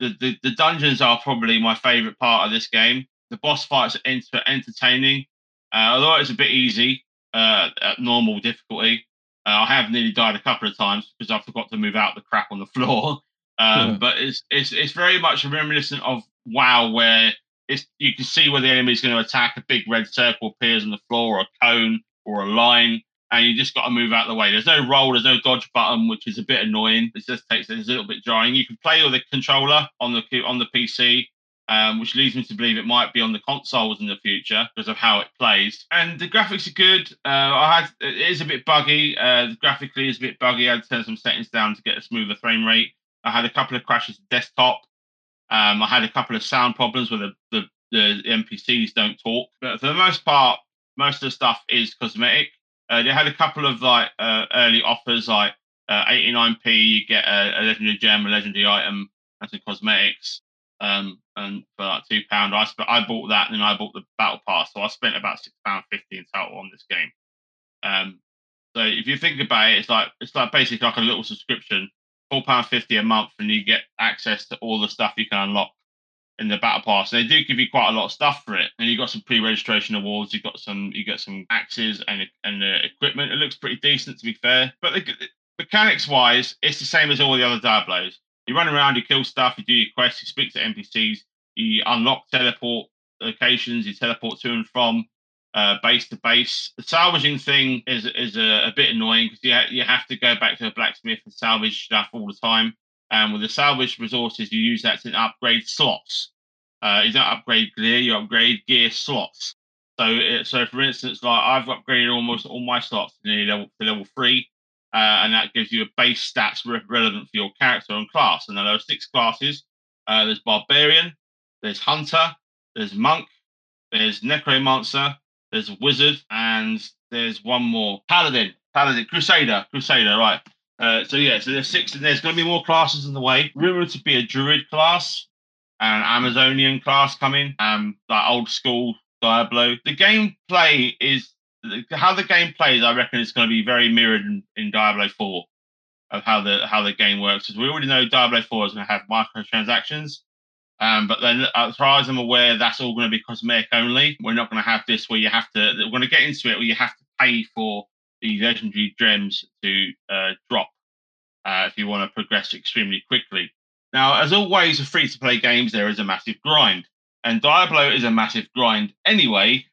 The, the, the dungeons are probably my favorite part of this game. The boss fights are enter, entertaining, uh, although it's a bit easy uh, at normal difficulty. Uh, I have nearly died a couple of times because I forgot to move out the crap on the floor. Um, yeah. But it's it's it's very much reminiscent of WoW, where it's you can see where the enemy is going to attack. A big red circle appears on the floor, or a cone, or a line, and you just got to move out of the way. There's no roll, there's no dodge button, which is a bit annoying. It just takes it's a little bit jarring. You can play with the controller on the on the PC, um, which leads me to believe it might be on the consoles in the future because of how it plays. And the graphics are good. Uh, I had it is a bit buggy. Uh, graphically, it's a bit buggy. I had to turn some settings down to get a smoother frame rate. I had a couple of crashes desktop. Um, I had a couple of sound problems where the, the, the NPCs don't talk. But for the most part, most of the stuff is cosmetic. Uh, they had a couple of like uh, early offers, like uh, 89p, you get a, a, legendary gem, a legendary item, and some cosmetics, um, and for like two pound. I sp- I bought that, and then I bought the battle pass, so I spent about six pound fifty in total on this game. Um, so if you think about it, it's like it's like basically like a little subscription, four pound fifty a month, and you get access to all the stuff you can unlock in the battle pass. They do give you quite a lot of stuff for it, and you got some pre-registration awards. You got some, you get some axes and and equipment. It looks pretty decent to be fair, but the, mechanics wise, it's the same as all the other Diablos. You run around, you kill stuff, you do your quests, you speak to NPCs, you unlock teleport locations, you teleport to and from uh, base to base. The salvaging thing is is a, a bit annoying because you ha- you have to go back to a blacksmith and salvage stuff all the time. And with the salvage resources, you use that to upgrade slots. Uh, you don't upgrade gear, you upgrade gear slots. So, it, so for instance, like I've upgraded almost all my slots to level to level three, uh, and that gives you a base stats re- relevant for your character and class. And there are six classes. Uh, there's barbarian, there's hunter, there's monk, there's necromancer, there's wizard, and there's one more paladin. Paladin, crusader, crusader, right? Uh, so yeah, so there's six, and there's going to be more classes in the way. Rumored to be a druid class, an Amazonian class coming, um, that old school Diablo. The gameplay is how the game plays. I reckon it's going to be very mirrored in, in Diablo Four of how the how the game works. Because we already know Diablo Four is going to have microtransactions. Um, but then, as far as I'm aware, that's all going to be cosmetic only. We're not going to have this where you have to. We're going to get into it where you have to pay for the legendary gems to uh, drop uh, if you want to progress extremely quickly. Now, as always, with free to play games, there is a massive grind, and Diablo is a massive grind anyway.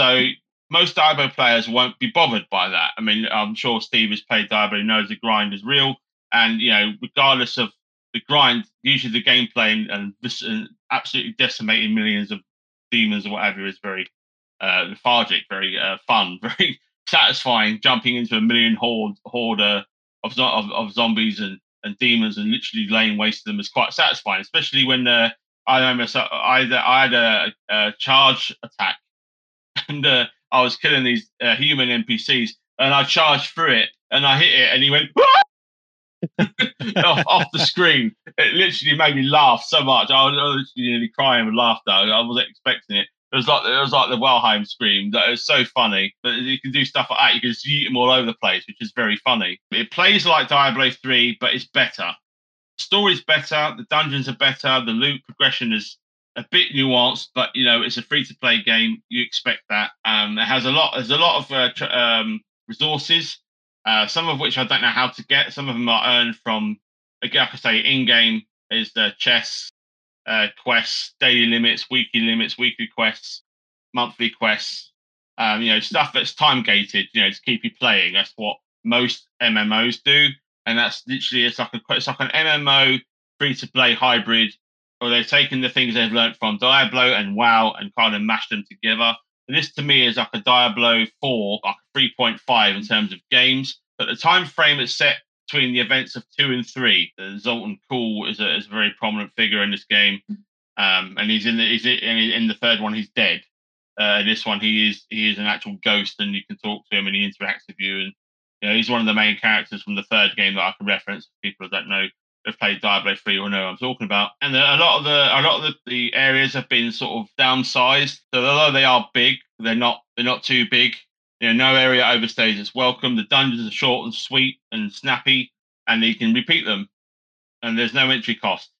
So most Diablo players won't be bothered by that. I mean, I'm sure Steve has played Diablo, knows the grind is real, and you know, regardless of the grind, usually the gameplay and, and, this, and absolutely decimating millions of demons or whatever is very uh, lethargic, very uh, fun, very satisfying jumping into a million horde horde uh, of, of, of zombies and, and demons and literally laying waste to them is quite satisfying, especially when uh, I remember so I, I had a, a charge attack and uh, I was killing these uh, human NPCs and I charged through it and I hit it and he went off, off the screen. It literally made me laugh so much. I was, I was nearly crying with laughter. I wasn't expecting it. It was like it was like the Wilhelm scream. That was so funny. But you can do stuff like that. You can just them all over the place, which is very funny. It plays like Diablo 3, but it's better. The story's better. The dungeons are better. The loot progression is a bit nuanced, but you know it's a free to play game. You expect that. Um, it has a lot. There's a lot of uh, tr- um, resources, uh, some of which I don't know how to get. Some of them are earned from, like I say, in game is the chess uh, quests, daily limits, weekly limits, weekly quests, monthly quests. Um, you know, stuff that's time gated. You know, to keep you playing. That's what most MMOs do, and that's literally it's like a it's like an MMO free to play hybrid. Or they've taken the things they've learned from Diablo and WoW and kind of mashed them together. This to me is like a Diablo 4, like a 3.5 in terms of games. But the time frame is set between the events of two and three. Uh, Zoltun Kulle is a, is a very prominent figure in this game, um, and he's in the he's in, in the third one. He's dead. Uh, this one, he is he is an actual ghost, and you can talk to him, and he interacts with you. And you know, he's one of the main characters from the third game that I can reference. People that don't know have played Diablo three or know what I'm talking about. And a lot of the a lot of the, the areas have been sort of downsized. So although they are big, they're not they're not too big. You know, no area overstays its welcome. The dungeons are short and sweet and snappy, and you can repeat them. And there's no entry cost.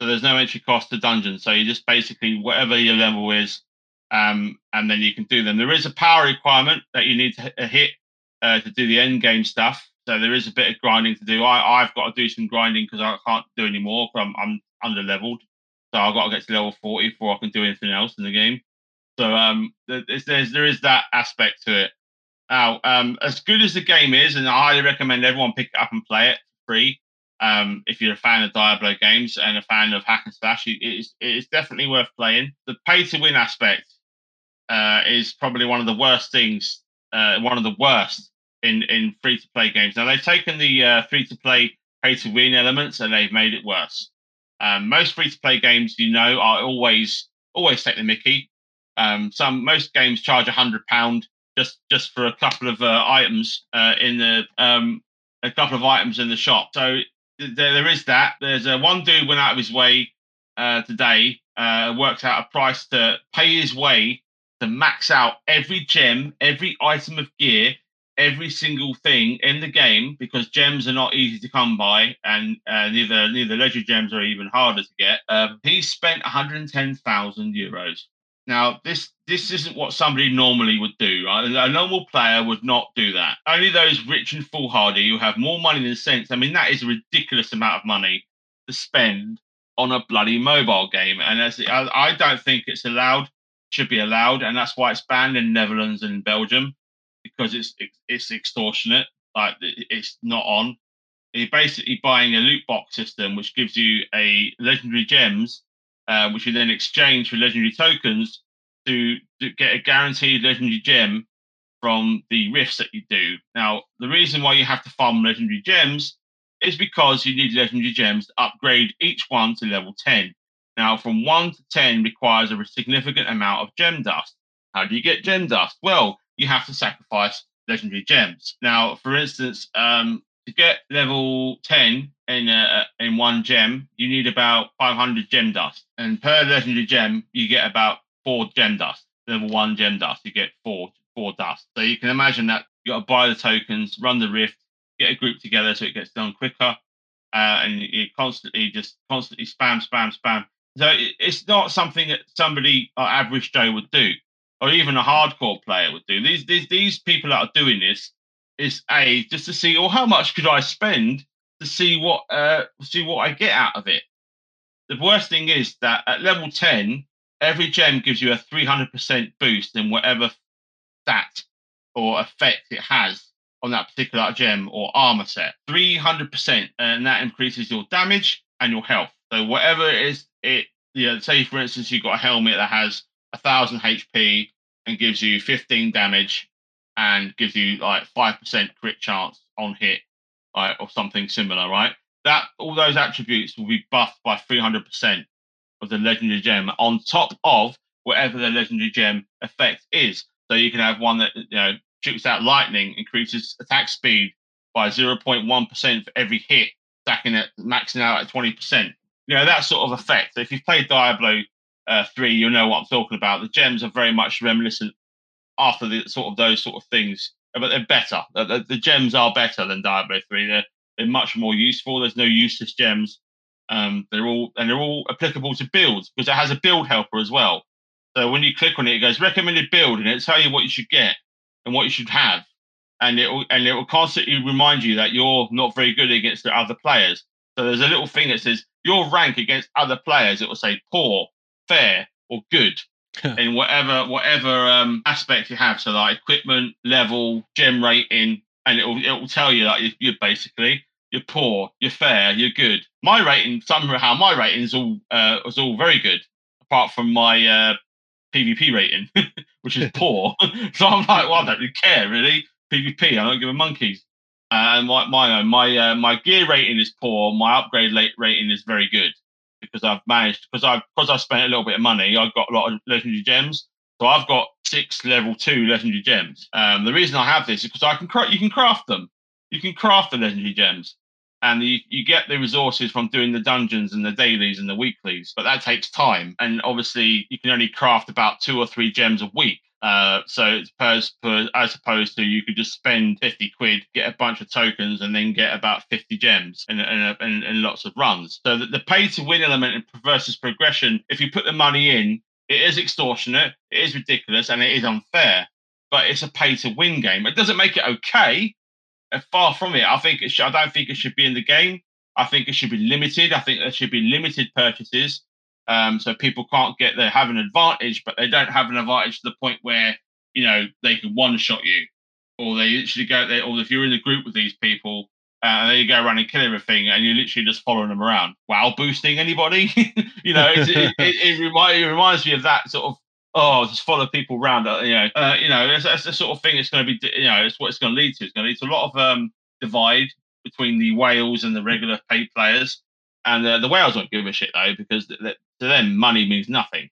So there's no entry cost to dungeons. So you just basically whatever your level is, um, and then you can do them. There is a power requirement that you need to hit uh, to do the end game stuff. So there is a bit of grinding to do. I, I've got to do some grinding because I can't do any more. I'm, I'm under leveled. So I've got to get to level 40 before I can do anything else in the game. So um, there's, there's there is that aspect to it. Now, um, as good as the game is, and I highly recommend everyone pick it up and play it free. Um, if you're a fan of Diablo games and a fan of hack and slash, it is it is definitely worth playing. The pay to win aspect uh, is probably one of the worst things, uh, one of the worst in in free to play games. Now they've taken the uh, free to play pay to win elements and they've made it worse. Um, most free to play games, you know, are always always take the Mickey. Um, some most games charge a hundred pound just just for a couple of uh, items uh, in the um, a couple of items in the shop. So th- there is that. There's a one dude went out of his way uh, today, uh, worked out a price to pay his way to max out every gem, every item of gear, every single thing in the game because gems are not easy to come by, and uh, neither neither legendary gems are even harder to get. Um, he spent 110,000 euros. Now, this this isn't what somebody normally would do. Right? A normal player would not do that. Only those rich and foolhardy who have more money than sense. I mean, that is a ridiculous amount of money to spend on a bloody mobile game, and as I, I don't think it's allowed. Should be allowed, and that's why it's banned in Netherlands and Belgium because it's it's extortionate. Like it's not on. You're basically buying a loot box system, which gives you a legendary gems, uh, which you then exchange for legendary tokens to, to get a guaranteed legendary gem from the rifts that you do. Now, the reason why you have to farm legendary gems is because you need legendary gems to upgrade each one to level 10. Now, from 1 to 10 requires a significant amount of gem dust. How do you get gem dust? Well, you have to sacrifice legendary gems. Now, for instance, um, to get level 10 in uh, in one gem, you need about 500 gem dust. And per legendary gem, you get about four gem dust. Level one gem dust, you get four four dust. So you can imagine that you got to buy the tokens, run the rift, get a group together so it gets done quicker, uh, and you constantly just constantly spam, spam, spam. So it's not something that somebody average Joe would do or even a hardcore player would do. These these these people that are doing this is a just to see, or how much could I spend to see what uh see what I get out of it. The worst thing is that at level ten, every gem gives you a three hundred percent boost in whatever stat or effect it has on that particular gem or armor set. Three hundred percent, and that increases your damage and your health. So whatever it is, it yeah. Say for instance, you've got a helmet that has a thousand HP and gives you 15 damage and gives you like 5% crit chance on hit right, or something similar, right? That all those attributes will be buffed by 300% of the legendary gem on top of whatever the legendary gem effect is. So you can have one that you know shoots out lightning, increases attack speed by 0.1% for every hit, stacking it, maxing out at 20%. You know, that sort of effect. So if you've played Diablo uh, three, you'll know what I'm talking about. The gems are very much reminiscent after the sort of those sort of things, but they're better. The, the, the gems are better than Diablo three. They're they're much more useful. There's no useless gems. Um, they're all and they're all applicable to builds because it has a build helper as well. So when you click on it, it goes recommended build, and it'll tell you what you should get and what you should have, and it will and it will constantly remind you that you're not very good against the other players. So there's a little thing that says your rank against other players. It will say poor, fair, or good in whatever whatever um, aspect you have. So like equipment, level, gem rating, and it will it will tell you that you're, you're basically you're poor, you're fair, you're good. My rating somehow my rating is all uh, was all very good, apart from my uh, PvP rating, which is poor. so I'm like, well, I don't really care really. PvP, I don't give a monkeys. Uh, and my my my uh, my gear rating is poor. My upgrade rating is very good because I've managed because I've because I've spent a little bit of money. I've got a lot of legendary gems, so I've got six level two legendary gems. Um, the reason I have this is because I can cra- you can craft them. You can craft the legendary gems, and you, you get the resources from doing the dungeons and the dailies and the weeklies. But that takes time, and obviously you can only craft about two or three gems a week. Uh, so as, as opposed to you could just spend 50 quid, get a bunch of tokens, and then get about 50 gems and, and, and, and lots of runs. So the, the pay to win element versus progression, if you put the money in, it is extortionate, it is ridiculous, and it is unfair. But it's a pay to win game. It doesn't make it okay. Uh, far from it. I think it should, I don't think it should be in the game. I think it should be limited. I think there should be limited purchases. Um, so people can't get they have an advantage, but they don't have an advantage to the point where you know they can one shot you, or they literally go there. Or if you're in a group with these people, uh, and they go around and kill everything, and you're literally just following them around while boosting anybody. you know, it, it, it, remind, it reminds me of that sort of oh, just follow people around. Uh, you know, uh, you know, that's, that's, the sort of thing it's going to be. You know, it's what it's going to lead to. It's going to lead to a lot of um, divide between the whales and the regular paid players. And uh, the whales won't give a shit though, because th- th- to them, money means nothing.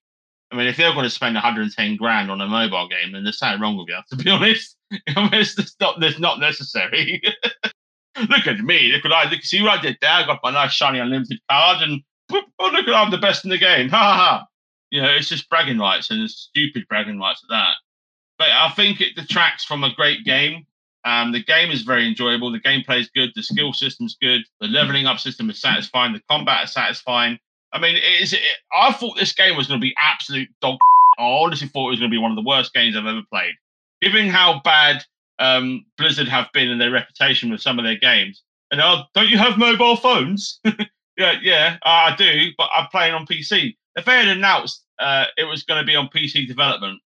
I mean, if they're going to spend 110 grand on a mobile game, then there's something wrong with you. To be honest, it's, not, it's not necessary. look at me. Look what I look. See what I did there. I got my nice shiny unlimited card, and whoop, oh, look at I'm the best in the game. Ha ha ha. You know, it's just bragging rights and stupid bragging rights at that. But I think it detracts from a great game. Um, the game is very enjoyable. The gameplay is good. The skill system's good. The leveling up system is satisfying. The combat is satisfying. I mean, it is. It, I thought this game was going to be absolute dog. I honestly thought it was going to be one of the worst games I've ever played. Given how bad um, Blizzard have been and their reputation with some of their games, and oh, don't you have mobile phones? yeah, yeah, I do, but I'm playing on PC. If they had announced uh, it was going to be on PC development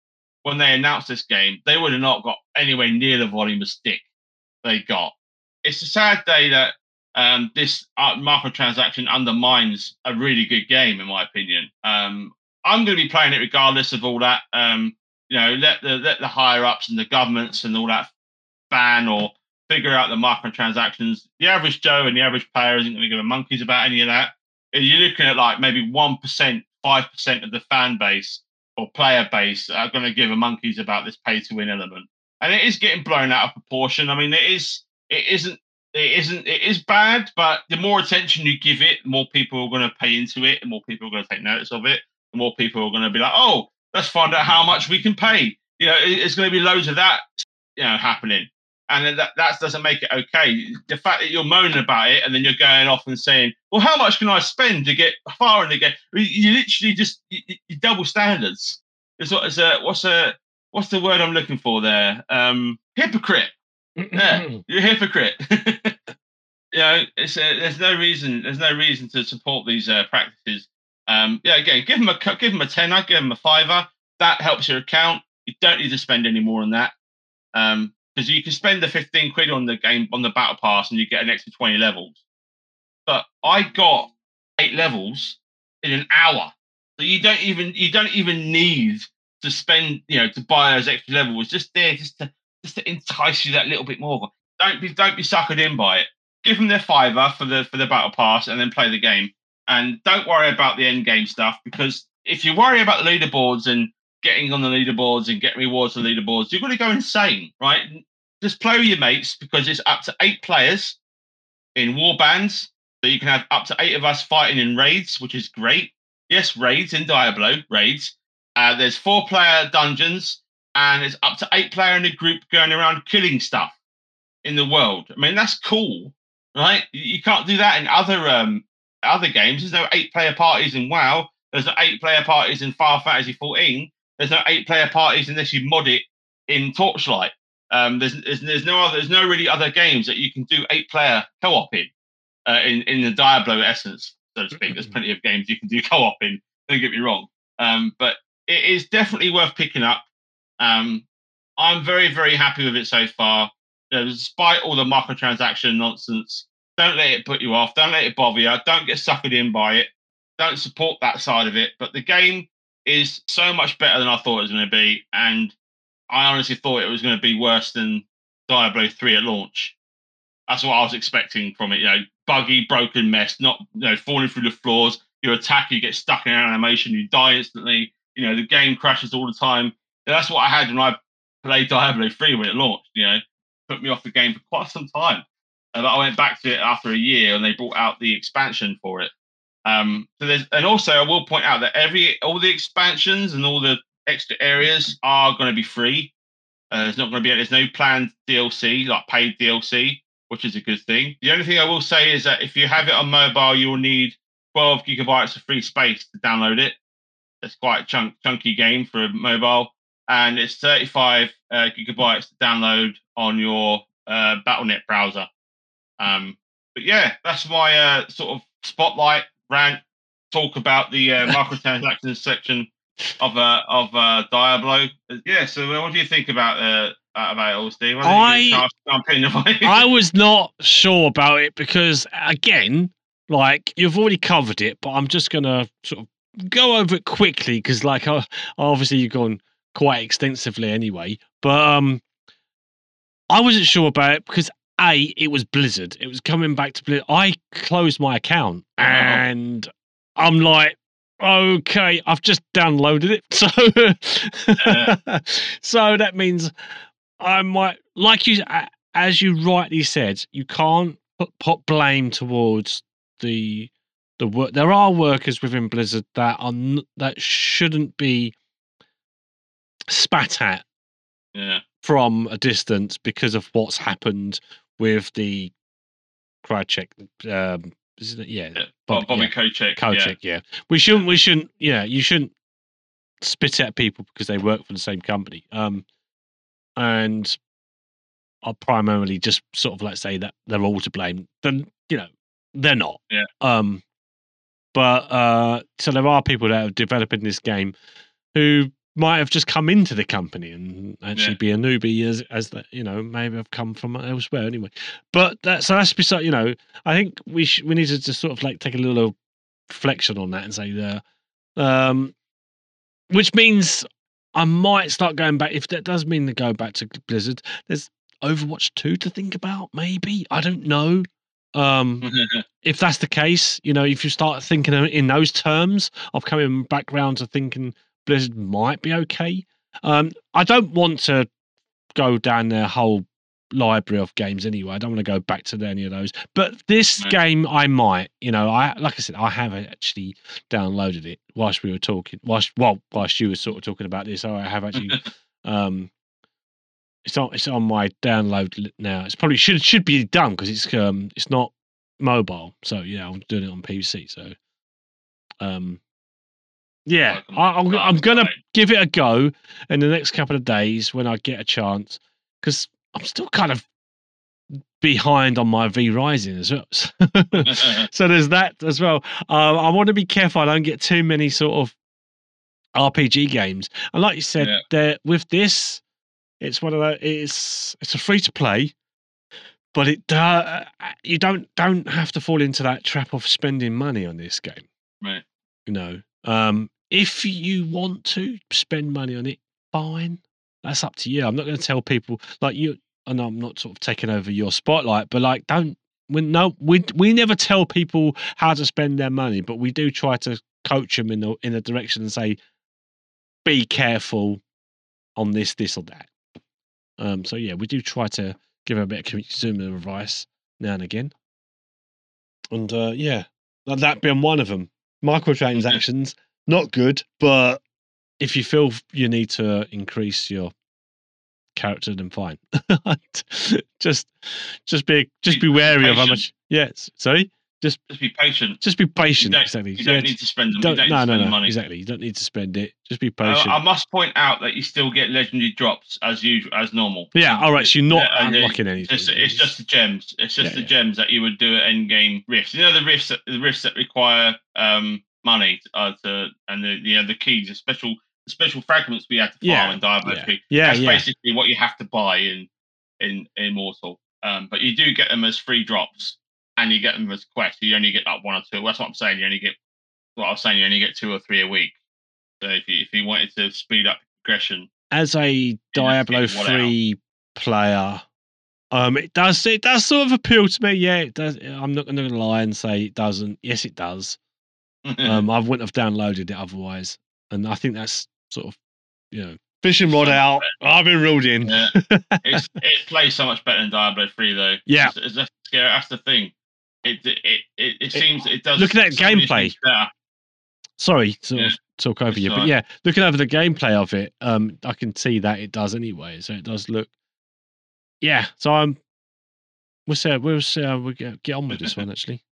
when they announced this game, they would have not got anywhere near the volume of stick they got. It's a sad day that um, this uh, microtransaction undermines a really good game, in my opinion. Um, I'm going to be playing it regardless of all that. Um, you know, let the let the higher ups and the governments and all that ban or figure out the microtransactions. The average Joe and the average player isn't going to give a monkeys about any of that. You're looking at like maybe one percent, five percent of the fan base or player base are going to give a monkeys about this pay to win element, and it is getting blown out of proportion. I mean, it is. It isn't it isn't it is bad, but the more attention you give it, the more people are going to pay into it, and more people are going to take notice of it, the more people are going to be like, oh, let's find out how much we can pay. You know, it's going to be loads of that, you know, happening, and that that doesn't make it okay. The fact that you're moaning about it and then you're going off and saying, well, how much can I spend to get far in the game? You literally just you, you double standards. It's what is a what's a what's the word I'm looking for there? Um, hypocrite yeah, you're a hypocrite. you know, it's a, there's no reason there's no reason to support these uh, practices. Um, yeah, again, give them a give them a tenner, give them a fiver. That helps your account. You don't need to spend any more on that because you can spend the 15 quid on the game on the battle pass and you get an extra 20 levels. But I got eight levels in an hour, so you don't even you don't even need to spend you know to buy those extra levels. Just there, just to just to entice you that little bit more. Don't be don't be suckered in by it. Give them their fiver for the for the battle pass and then play the game. And don't worry about the end game stuff because if you worry about the leaderboards and getting on the leaderboards and getting rewards on the leaderboards, you're going to go insane, right? Just play with your mates because it's up to eight players in war bands. So you can have up to eight of us fighting in raids, which is great. Yes, raids in Diablo, raids. Uh, there's four player dungeons and it's up to eight player in a group going around killing stuff in the world. I mean, that's cool, right? You can't do that in other um other games. There's no eight player parties in WoW. There's no eight player parties in Final Fantasy 14. There's no eight player parties unless you mod it in Torchlight. Um, there's, there's there's no other there's no really other games that you can do eight player co-op in. uh, in in the Diablo essence, so to speak. There's plenty of games you can do co-op in. Don't get me wrong, um, but it is definitely worth picking up. Um, I'm very very happy with it so far. You know, despite all the microtransaction nonsense, don't let it put you off. Don't let it bother you. Don't get suckered in by it. Don't support that side of it. But the game is so much better than I thought it was going to be, and I honestly thought it was going to be worse than Diablo 3 at launch. That's what I was expecting from it. You know, buggy, broken mess, not you know, falling through the floors. You attack, you get stuck in an animation, you die instantly. You know, the game crashes all the time. That's what I had when I played Diablo 3 when it launched. You know, put me off the game for quite some time. But I went back to it after a year, and they brought out the expansion for it. Um, so there's, and also I will point out that every all the expansions and all the extra areas are going to be free. Uh, there's not going to be there's no planned DLC like paid DLC, which is a good thing. The only thing I will say is that if you have it on mobile, you will need 12 gigabytes of free space to download it. It's quite a chunk, chunky game for a mobile, and it's 35 uh, gigabytes to download on your uh, BattleNet browser. Um, but yeah, that's my uh, sort of spotlight rant talk about the uh, microtransactions section of uh, of uh, Diablo. Yeah, so uh, what do you think about uh, about it all, Steve? I I was not sure about it because again, like you've already covered it, but I'm just gonna sort of go over it quickly because, like, uh, obviously you've gone quite extensively anyway. But um, I wasn't sure about it because a it was Blizzard. It was coming back to Blizzard. I closed my account Oh. and I'm like, okay, I've just downloaded it. So, so that means I might, like you, as you rightly said, you can't put, put blame towards the the work. There are workers within Blizzard that are n- that shouldn't be spat at yeah, from a distance because of what's happened with the crowd check. Um, isn't it? Yeah, yeah. Bob- Bobby yeah. Kotick, yeah. We shouldn't. We shouldn't. Yeah, you shouldn't spit at people because they work for the same company. Um, and I'll primarily just sort of like say that they're all to blame. Then you know they're not. Yeah. Um, but uh, so there are people that are developing this game who might have just come into the company and actually Yeah. be a newbie as as that you know maybe have come from elsewhere anyway. But that so that's beside you know I think we sh- we need to just sort of like take a little reflection on that and say there, um, which means I might start going back if that does mean to go back to Blizzard. There's Overwatch two to think about maybe I don't know. Um, if that's the case, you know, if you start thinking in those terms of coming back round to thinking Blizzard might be okay. Um, I don't want to go down their whole library of games anyway. I don't want to go back to any of those. But this No. game, I might. You know, I like I said, I have actually downloaded it whilst we were talking. Whilst well, whilst you were sort of talking about this, I have actually. um, it's on it's on my download now. It's probably should should be done because it's um it's not mobile. So yeah, I'm doing it on PC. So um yeah, I, I'm I'm gonna give it a go in the next couple of days when I get a chance because I'm still kind of behind on my V Rising as well. so there's that as well. Um, I want to be careful I don't get too many sort of RPG games. And like you said, Yeah. there with this, it's one of the it's it's a free to play, but it uh, you don't don't have to fall into that trap of spending money on this game. right. You know, um, if you want to spend money on it, fine. That's up to you. I'm not going to tell people like you. And I'm not sort of taking over your spotlight, but like, don't. We no, we we never tell people how to spend their money, but we do try to coach them in the in a direction and say, be careful on this, this, or that. Um, so yeah, we do try to give a bit of consumer advice now and again. And uh, yeah, that- that being one of them. Microtransactions, not good, but if you feel you need to increase your character, then fine. just, just be, just be Be wary of how much. Yes, sorry. Just just be patient. just be You patient. don't, exactly. you don't Yeah, need to spend them. don't- you don't no, need to no, spend no. money. Exactly. You don't need to spend it. Just be Uh, patient. I must point out that you still get legendary drops as usual as normal. yeah. All right. So you're not Yeah, uh, unlocking anything. It's, it's just the gems. It's just Yeah, the yeah. gems that you would do at end game rifts. You know the rifts that the rifts that require um money uh, to and the you know the keys, the special the special fragments we had to farm Yeah, in Diablo yeah. 3. yeah. That's Yeah. basically what you have to buy in in Immortal. Um, but you do get them as free drops, and you get them as quests. You only get like one or two. That's what I'm saying. You only get what I was saying. You only get two or three a week. So if you if you wanted to speed up progression, As a Diablo three player, um, it does it does sort of appeal to me. Yeah, it does. I'm not going to lie and say it doesn't. Yes, it does. Um, I wouldn't have downloaded it otherwise, and I think that's sort of you know fishing rod So- out. I've been ruled in. Yeah. it's, it plays so much better than Diablo 3 though. Yeah. It's, it's, that's, scary. that's the thing. It it it, it, seems it does. Look at many gameplay. Sorry to Yeah. talk over It's you, but yeah, looking over the gameplay of it, um, I can see that it does anyway. So it does look, yeah. So I'm, we'll see. We'll see how we get, get on with this one actually.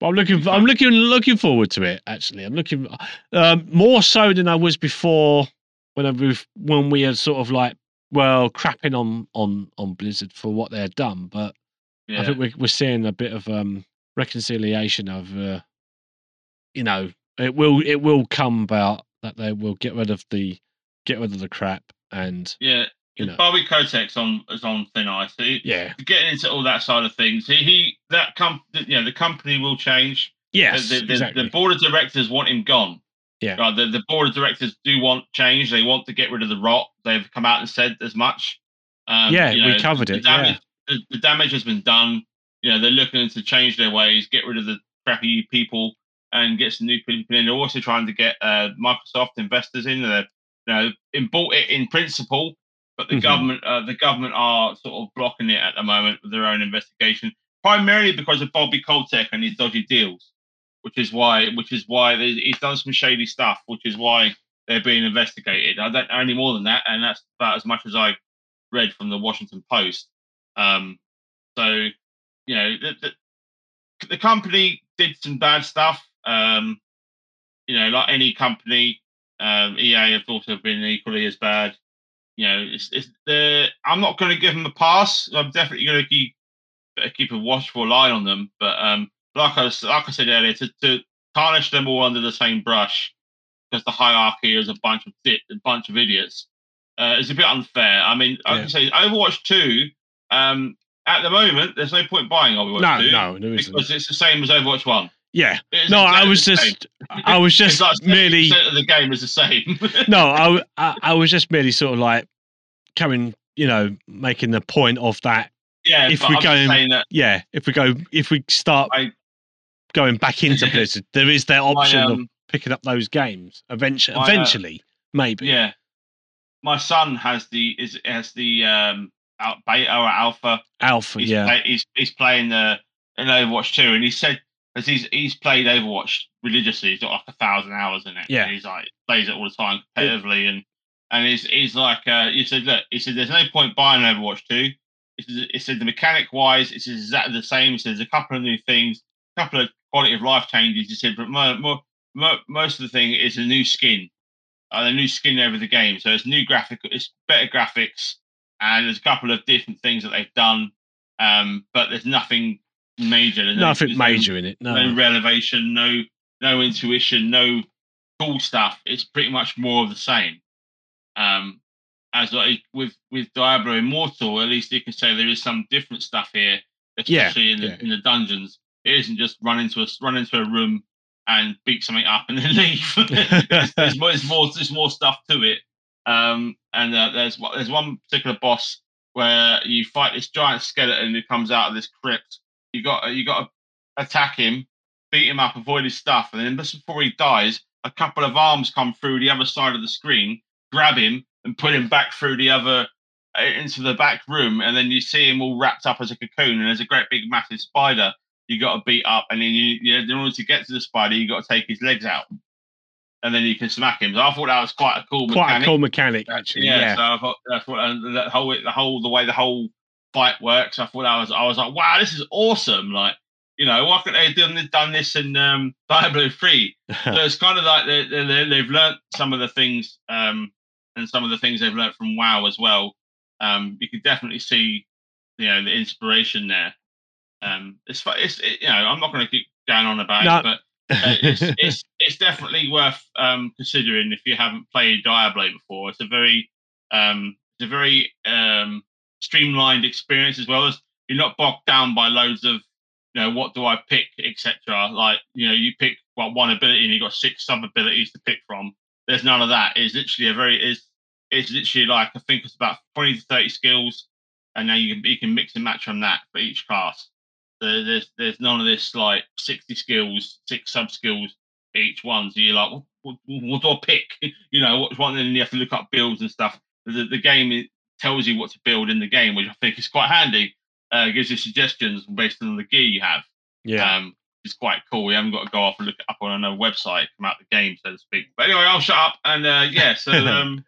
But I'm looking. I'm looking. Looking forward to it. Actually, I'm looking um, more so than I was before when I when we had sort of like well crapping on on on Blizzard for what they had done, but Yeah. I think we're, we're seeing a bit of um, reconciliation of, uh, you know, it will it will come about that they will get rid of the get rid of the crap and yeah. You know, Bobby Kotick's on is on thin ice. He, yeah, getting into all that side of things, he, he that com you know the company will change. yes, the, the, exactly. the board of directors want him gone. Yeah. Right, the, the board of directors do want change. They want to get rid of the rot. They've come out and said as much. Um, yeah, you we covered it. damage, the, the damage has been done. You know, they're looking to change their ways, get rid of the crappy people, and get some new people in. They're also trying to get uh, Microsoft investors in. They're, you know, in, bought it in principle, but the Mhm. government, uh, the government are sort of blocking it at the moment with their own investigation, primarily because of Bobby Kotick and his dodgy deals, which is why, which is why he's done some shady stuff, which is why they're being investigated. I don't know any more than that, and that's about as much as I read from the Washington Post. Um, so, you know, the, the, the company did some bad stuff. Um, you know, like any company, um, EA have also been equally as bad. You know, it's, it's the I'm not going to give them a pass. I'm definitely going to keep better keep a watchful eye on them. But um, like I was, like I said earlier, to, to tarnish them all under the same brush because the hierarchy is a bunch of a bunch of idiots uh, is a bit unfair. I mean, I Yeah. can say Overwatch Two. Um, at the moment, there's no point buying Overwatch no, 2 no, there isn't. because it's the same as Overwatch One. Yeah, no, I exactly was the same. just, I was just like merely, the game is the same. no, I. I was just merely sort of like coming, you know, making the point of that. yeah, If we I'm go just in- saying that Yeah, if we go, if we start I- going back into Blizzard, there is that option my, of um, picking up those games eventually. my, uh, eventually, maybe. yeah, my son has the is has the um beta or alpha. Alpha. He's, yeah. play, he's he's playing the in Overwatch 2, and he said as he's he's played Overwatch religiously, he's got like a thousand hours in it. Yeah. he's like plays it all the time competitively, and and he's he's like uh, he said, look, he said there's no point buying Overwatch 2. He said, the mechanic wise, it's exactly the same. He said there's a couple of new things, a couple of quality of life changes. He said, but mo- mo- mo- most of the thing is a new skin, uh, a new skin over the game. So it's new graphic, it's better graphics, and there's a couple of different things that they've done. Um, but there's nothing major. No- Nothing there's no- major in it. No. no relevation, no no intuition, no cool stuff. It's pretty much more of the same. Um, as like with with Diablo Immortal, at least you can say there is some different stuff here, Yeah, especially in the yeah. in the dungeons. It isn't just run into a run into a room and beat something up and then leave. there's, there's more, there's more there's more stuff to it. Um, and uh, there's there's one particular boss where you fight this giant skeleton who comes out of this crypt. You got you got to attack him, beat him up, avoid his stuff, and then just before he dies, a couple of arms come through the other side of the screen, grab him, and put him back through the other uh, into the back room, and then you see him all wrapped up as a cocoon, and there's a great big massive spider you got to beat up, and then you, you in order to get to the spider, you got to take his legs out, and then you can smack him. So I thought that was quite a cool Quite mechanic. a cool mechanic, actually. Yeah, Yeah. so I thought that's what and the whole the whole the way the whole fight works. I thought I was I was like, wow, this is awesome. Like You know, why couldn't they have done this, done this in um, Diablo Three? so it's kind of like they, they, they've learned some of the things um, and some of the things they've learned from WoW as well. Um, you can definitely see, you know, the inspiration there. Um, it's it's it, you know, I'm not going to keep going on about No. it, but uh, it's, it's it's definitely worth um, considering if you haven't played Diablo before. It's a very um, it's a very um, streamlined experience as well as you're not bogged down by loads of you know what do I pick etc. Like you know you pick what one ability and you have got six sub abilities to pick from. There's none of that. It's literally a very is it's literally like I think it's about 20 to 30 skills, and now you can you can mix and match from that for each class. There- There's there's none of this like 60 skills, six sub skills each one. So you're like, what, what, what do I pick? you know, what's one? And then you have to look up builds and stuff. The, the game tells you what to build in the game, which I think is quite handy. Uh, it gives you suggestions based on the gear you have. yeah. Um, it's quite cool. We haven't got to go off and look it up on another website, come out the game, so to speak. But anyway, I'll shut up. And uh, yeah, so um,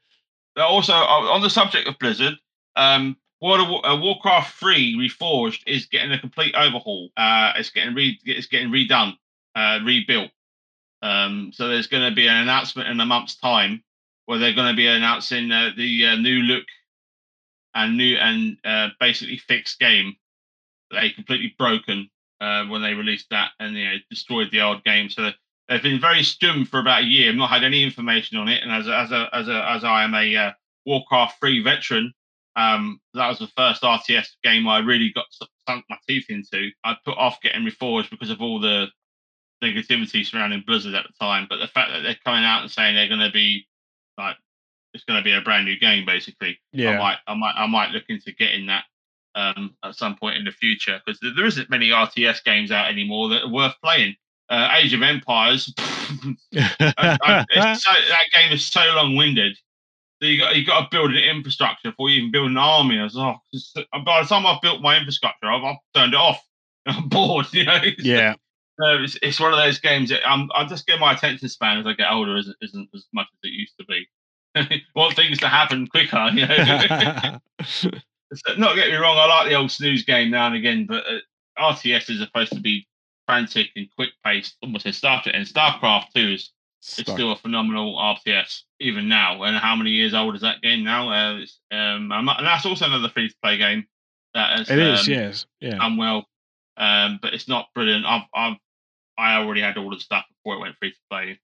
also uh, on the subject of Blizzard, um, World of War, uh, Warcraft 3 Reforged is getting a complete overhaul. Uh, it's getting re- it's getting redone, uh, rebuilt. Um, so there's going to be an announcement in a month's time where they're going to be announcing uh, the uh, new look and new and uh, basically fixed game. They completely broken uh, when they released that and you know destroyed the old game. So they've been very stum for about a year. I've not had any information on it. And as a, as a as a as I am a uh, Warcraft three veteran, um, that was the first RTS game I really got sunk my teeth into. I put off getting reforged because of all the negativity surrounding Blizzard at the time. But the fact that they're coming out and saying they're going to be like it's going to be a brand new game, basically. Yeah, I might, I might, I might look into getting that um, at some point in the future because there, isn't many RTS games out anymore that are worth playing. Uh, Age of Empires, I- I- it's so, that game is so long-winded. that You got you got to build an infrastructure before you even build an army. I was oh, it's- by the time I've built my infrastructure, I've, I've turned it off. I'm bored, you know. Yeah. no, it's, it's one of those games that I'm, I just get my attention span as I get older isn't, isn't as much as it used to be. Want things to happen quicker, you know. Not get me wrong, I like the old snooze game now and again, but uh, RTS is supposed to be frantic and quick paced, almost as Star Trek. And StarCraft 2 is, is still a phenomenal RTS even now. And how many years old is that game now? Uh, it's, um, I'm and that's also another free to play game that has It is, um, yes. Yeah. done well, um, but it's not brilliant. I've, I've I already had all the stuff before it went free to play.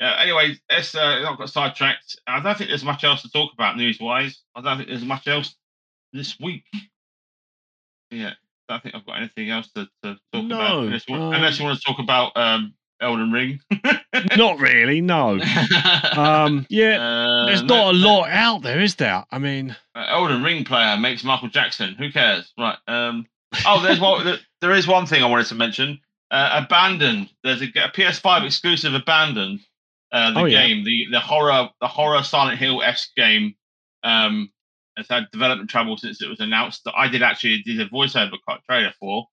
Uh, anyway, it's uh, not got sidetracked. I don't think there's much else to talk about news wise. I don't think there's much else this week. Yeah, I don't think I've got anything else to, to talk No, about. Unless you, want, unless you want to talk about um, Elden Ring. Not really, no. Um, yeah, Uh, there's no, not a lot out there, is there? I mean, uh, Elden Ring player makes Michael Jackson. Who cares? Right. Um, oh, there's one. there- There is one thing I wanted to mention. Uh, Abandoned. There's a, a PS5 exclusive Abandoned. Uh, the Oh, yeah. game, the the horror, the horror Silent Hill esque game. Um, has had development trouble since it was announced. That I did actually did a voiceover cut trailer for,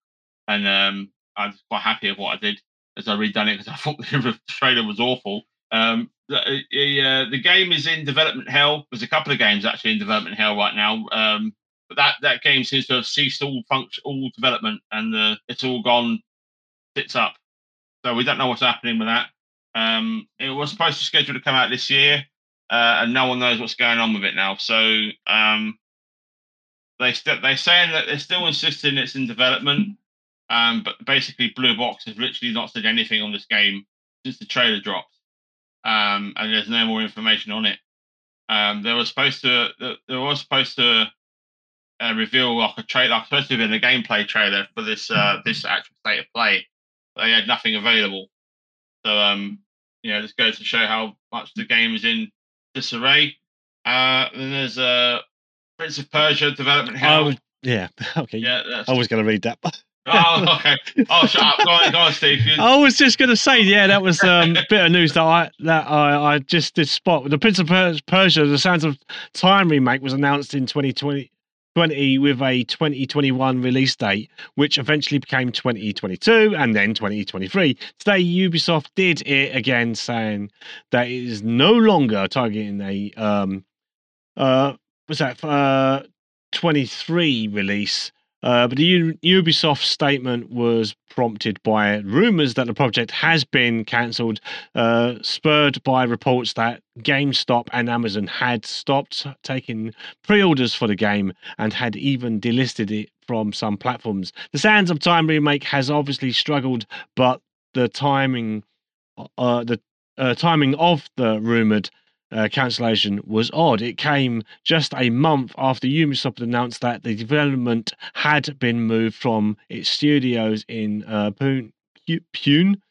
and um, I was quite happy with what I did as I redone it because I thought the trailer was awful. Um, the, uh, the game is in development hell. There's a couple of games actually in development hell right now. Um, but that, that game seems to have ceased all function, all development, and uh, it's all gone tits up. So we don't know what's happening with that. Um, it was supposed to schedule to come out this year, uh, and no one knows what's going on with it now. So um, they st- they're saying that they're still insisting it's in development, um, but basically Blue Box has literally not said anything on this game since the trailer dropped, um, and there's no more information on it. Um, they were supposed to they were supposed to uh, reveal like a trailer, like supposed to have been a gameplay trailer for this uh, this actual state of play. They had nothing available, so um, you know, this goes to show how much the game is in disarray. Uh, then there's uh, Prince of Persia development I hell. was, yeah, okay. yeah, that's, I was going to read that. oh, okay. Oh, shut up. Go on, go on, Steve. You- I was just going to say, yeah, that was um, a bit of news that I that I, I just did spot. The Prince of Persia: The Sands of Time remake was announced in 2020 20 with a 2021 release date, which eventually became 2022 and then 2023. Today, Ubisoft did it again, saying that it is no longer targeting a um uh was that uh 23 release Uh, but the U- Ubisoft statement was prompted by rumors that the project has been cancelled, uh, spurred by reports that GameStop and Amazon had stopped taking pre orders for the game and had even delisted it from some platforms. The Sands of Time remake has obviously struggled, but the timing, uh, the uh, timing of the rumored uh, cancellation was odd. It came just a month after Ubisoft announced that the development had been moved from its studios in uh, Pune,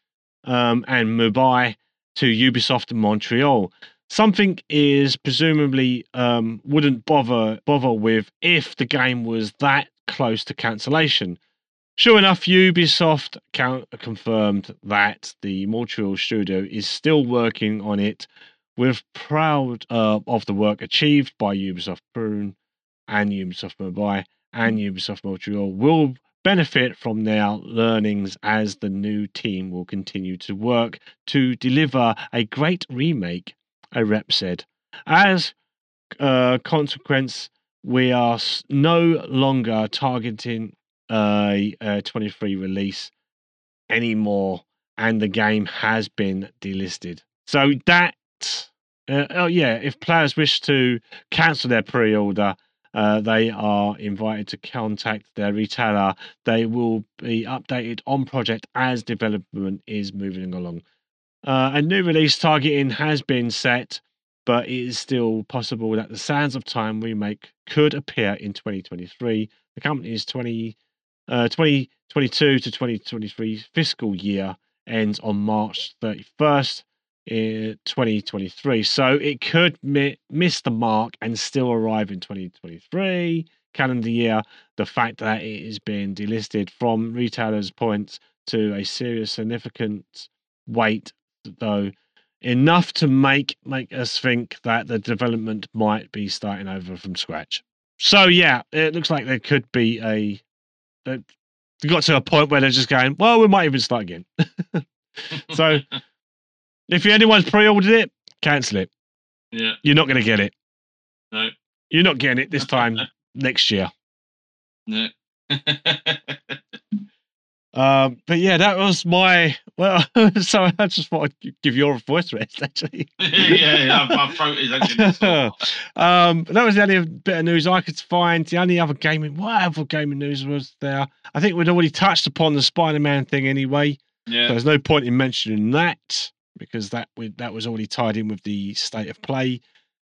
um, and Mumbai to Ubisoft Montreal. Something is presumably um, wouldn't bother bother with if the game was that close to cancellation. Sure enough, Ubisoft count- confirmed that the Montreal studio is still working on it we're proud uh, of the work achieved by Ubisoft Pune and Ubisoft Mumbai and Ubisoft Montreal. Will benefit from their learnings as the new team will continue to work to deliver a great remake, a rep said. As a consequence, we are no longer targeting a, a 23 release anymore, and the game has been delisted. So that uh, oh yeah, if players wish to cancel their pre-order, uh, they are invited to contact their retailer. They will be updated on project as development is moving along. Uh, a new release targeting has been set, but it is still possible that the Sands of Time remake could appear in 2023. The company's 20, uh, 2022 to 2023 fiscal year ends on March 31st in 2023. So it could mi- miss the mark and still arrive in 2023 calendar year. The fact that it is being delisted from retailers points to a serious significant weight, though enough to make make us think that the development might be starting over from scratch. So yeah, it looks like there could be a. They got to a point where they're just going, well, we might even start again. so if anyone's pre-ordered it, cancel it. Yeah. You're not going to get it. No. You're not getting it this time next year. No. Um, but yeah, that was my well. so I just thought I'd give your voice rest actually. yeah, yeah, my throat is actually um, that was the only bit of news I could find. The only other gaming, what other gaming news was there? I think we'd already touched upon the Spider-Man thing anyway. Yeah. So there's no point in mentioning that because that that was already tied in with the state of play.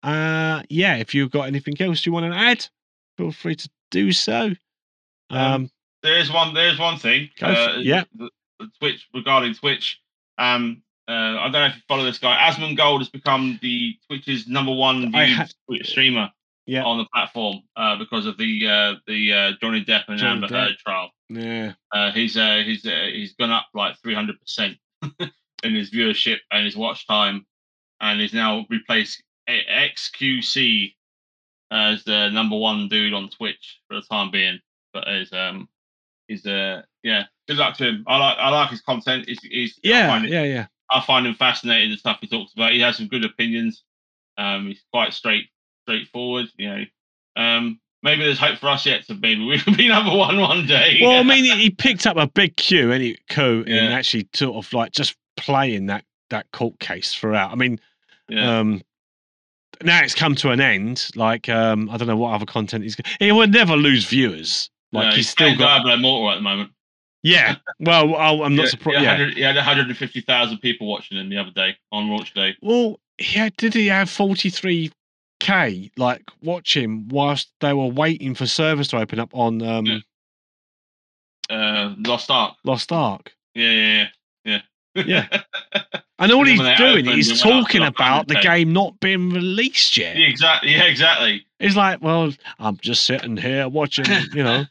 Uh, yeah, if you've got anything else you want to add, feel free to do so. Um, Um, There's one. There's one thing. Uh, yeah. the- the Twitch regarding Twitch. Um, uh, I don't know if you follow this guy. Asmongold has become the Twitch's number one ha- streamer Yeah. on the platform uh, because of the uh, the uh, Johnny Depp and Johnny Amber Depp. Heard trial. yeah, Uh, he's uh, he's uh, he's gone up like three hundred percent in his viewership and his watch time, and he's now replaced XQC as the number one dude on Twitch for the time being. But is um he's uh yeah good luck to him. I like I like his content. He's, he's yeah, it, yeah, yeah. I find him fascinating the stuff he talks about. He has some good opinions. Um, he's quite straight straightforward. You know, um, maybe there's hope for us yet to maybe we can be number one one day. Well, I mean, he, picked up a big Q and he in Yeah. actually sort of like just playing that that court case throughout. I mean, yeah. um, now it's come to an end. Like, um, I don't know what other content he's. He will never lose viewers. Like No, he's still playing got. Diablo Immortal at the moment. Yeah. Well, I'll, I'm not Yeah, surprised. He Yeah. had, 100 he had 150,000 people watching him the other day on launch day. Well, yeah. Did he have 43k like watching whilst they were waiting for servers to open up on um, Yeah. Uh, Lost Ark. Lost Ark? Yeah yeah, yeah, yeah. And all And he's doing is it went up to talking about the game not being released yet. Yeah, exactly. Yeah, exactly. It's like, well, I'm just sitting here watching, you know,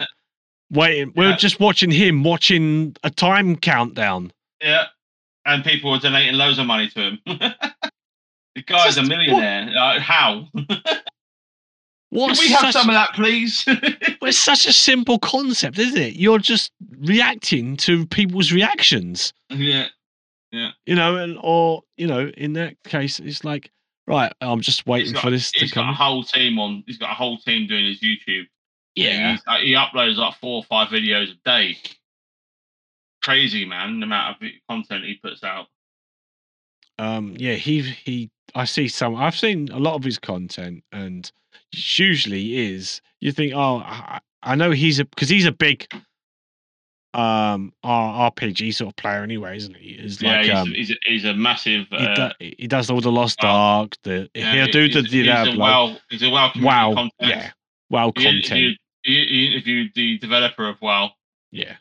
waiting. We're Yeah. just watching him watching a time countdown. Yeah. And people are donating loads of money to him. the guy's Just a millionaire. Uh, how? What's Can we have some of that, please? well, it's such a simple concept, isn't it? You're just reacting to people's reactions, yeah. You know, and or you know, in that case, it's like, right, I'm just waiting got- for this to come. He's got a whole team on. He's got a whole team doing his YouTube Yeah. Uh, he uploads like four or five videos a day. Crazy man, the amount of content he puts out. Um, yeah, he he. I see some. I've seen a lot of his content, and usually is you think, oh, I, I know he's a because he's a big um R- RPG sort of player anyway, isn't he? Is yeah, like he's, um, he's, a, he's a massive. he, Uh, do, he does all the Lost well, Ark. The yeah, he'll do the he's, he's a well, he's a well wow, content. yeah, wow He content. he, he interviewed the developer of WoW, yeah,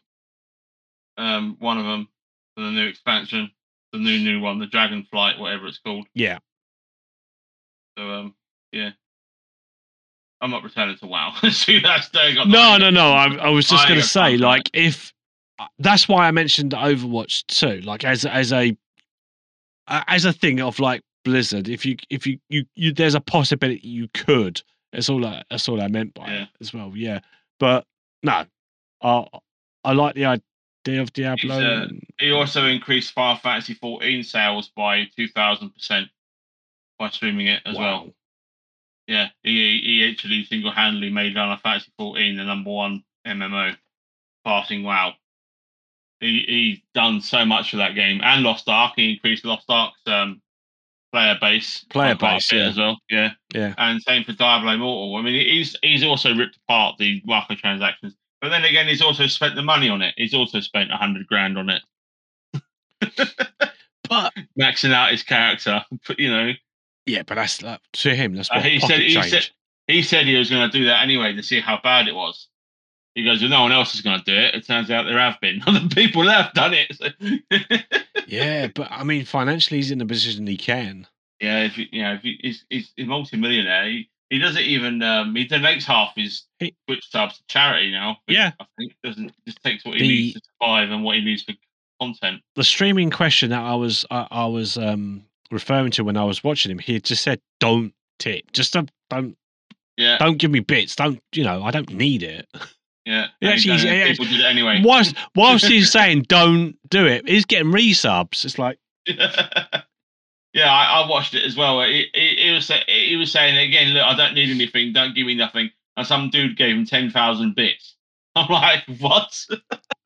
um, one of them for the new expansion, the new new one, the Dragonflight, whatever it's called. yeah. So um, yeah, I'm not returning to WoW. See, that's got No, the- no, no. I, I was just going to say, like, if uh, that's why I mentioned Overwatch too, like as as a as a thing of like Blizzard. If you if you you, you there's a possibility you could. That's all. I, that's all I meant by Yeah. it as well. Yeah, but no, I I like the idea of Diablo. uh, He also increased Final Fantasy 14 sales by 2,000 percent by streaming it as well. wow. Yeah, he he actually single handedly made Final Fantasy 14 the number one MMO, passing WoW. He he done so much for that game and Lost Ark. He increased Lost Ark's um, player base, Player base, yeah. as well. Yeah, Yeah. and same for Diablo Immortal. I mean, he's he's also ripped apart the microtransactions, but then again, he's also spent the money on it. He's also spent a hundred grand on it, But maxing out his character. But you know, yeah, but that's like, to him. That's Uh, he said- he change. said- he said he was going to do that anyway to see how bad it was. He goes, well, no one else is going to do it. It turns out there have been other people that have done it. So- yeah, but I mean, financially, he's in a position he can. yeah, if you, you know, if you, he's, he's a multi-millionaire. He, he doesn't even um, he donates half his Twitch subs to charity now. Yeah. I think doesn't just takes what he The- needs to survive and what he needs for content. the streaming question that I was I, I was um referring to when I was watching him, he had just said, "Don't tip, just don't don't Yeah, don't give me bits. Don't you know? I don't need it." yeah. He And actually- he people did it anyway. Whilst whilst he's saying don't do it, he's getting resubs. It's like yeah, I, I watched it as well. He, he, he was he was saying again, look, I don't need anything. Don't give me nothing. And some dude gave him ten thousand bits. I'm like, what?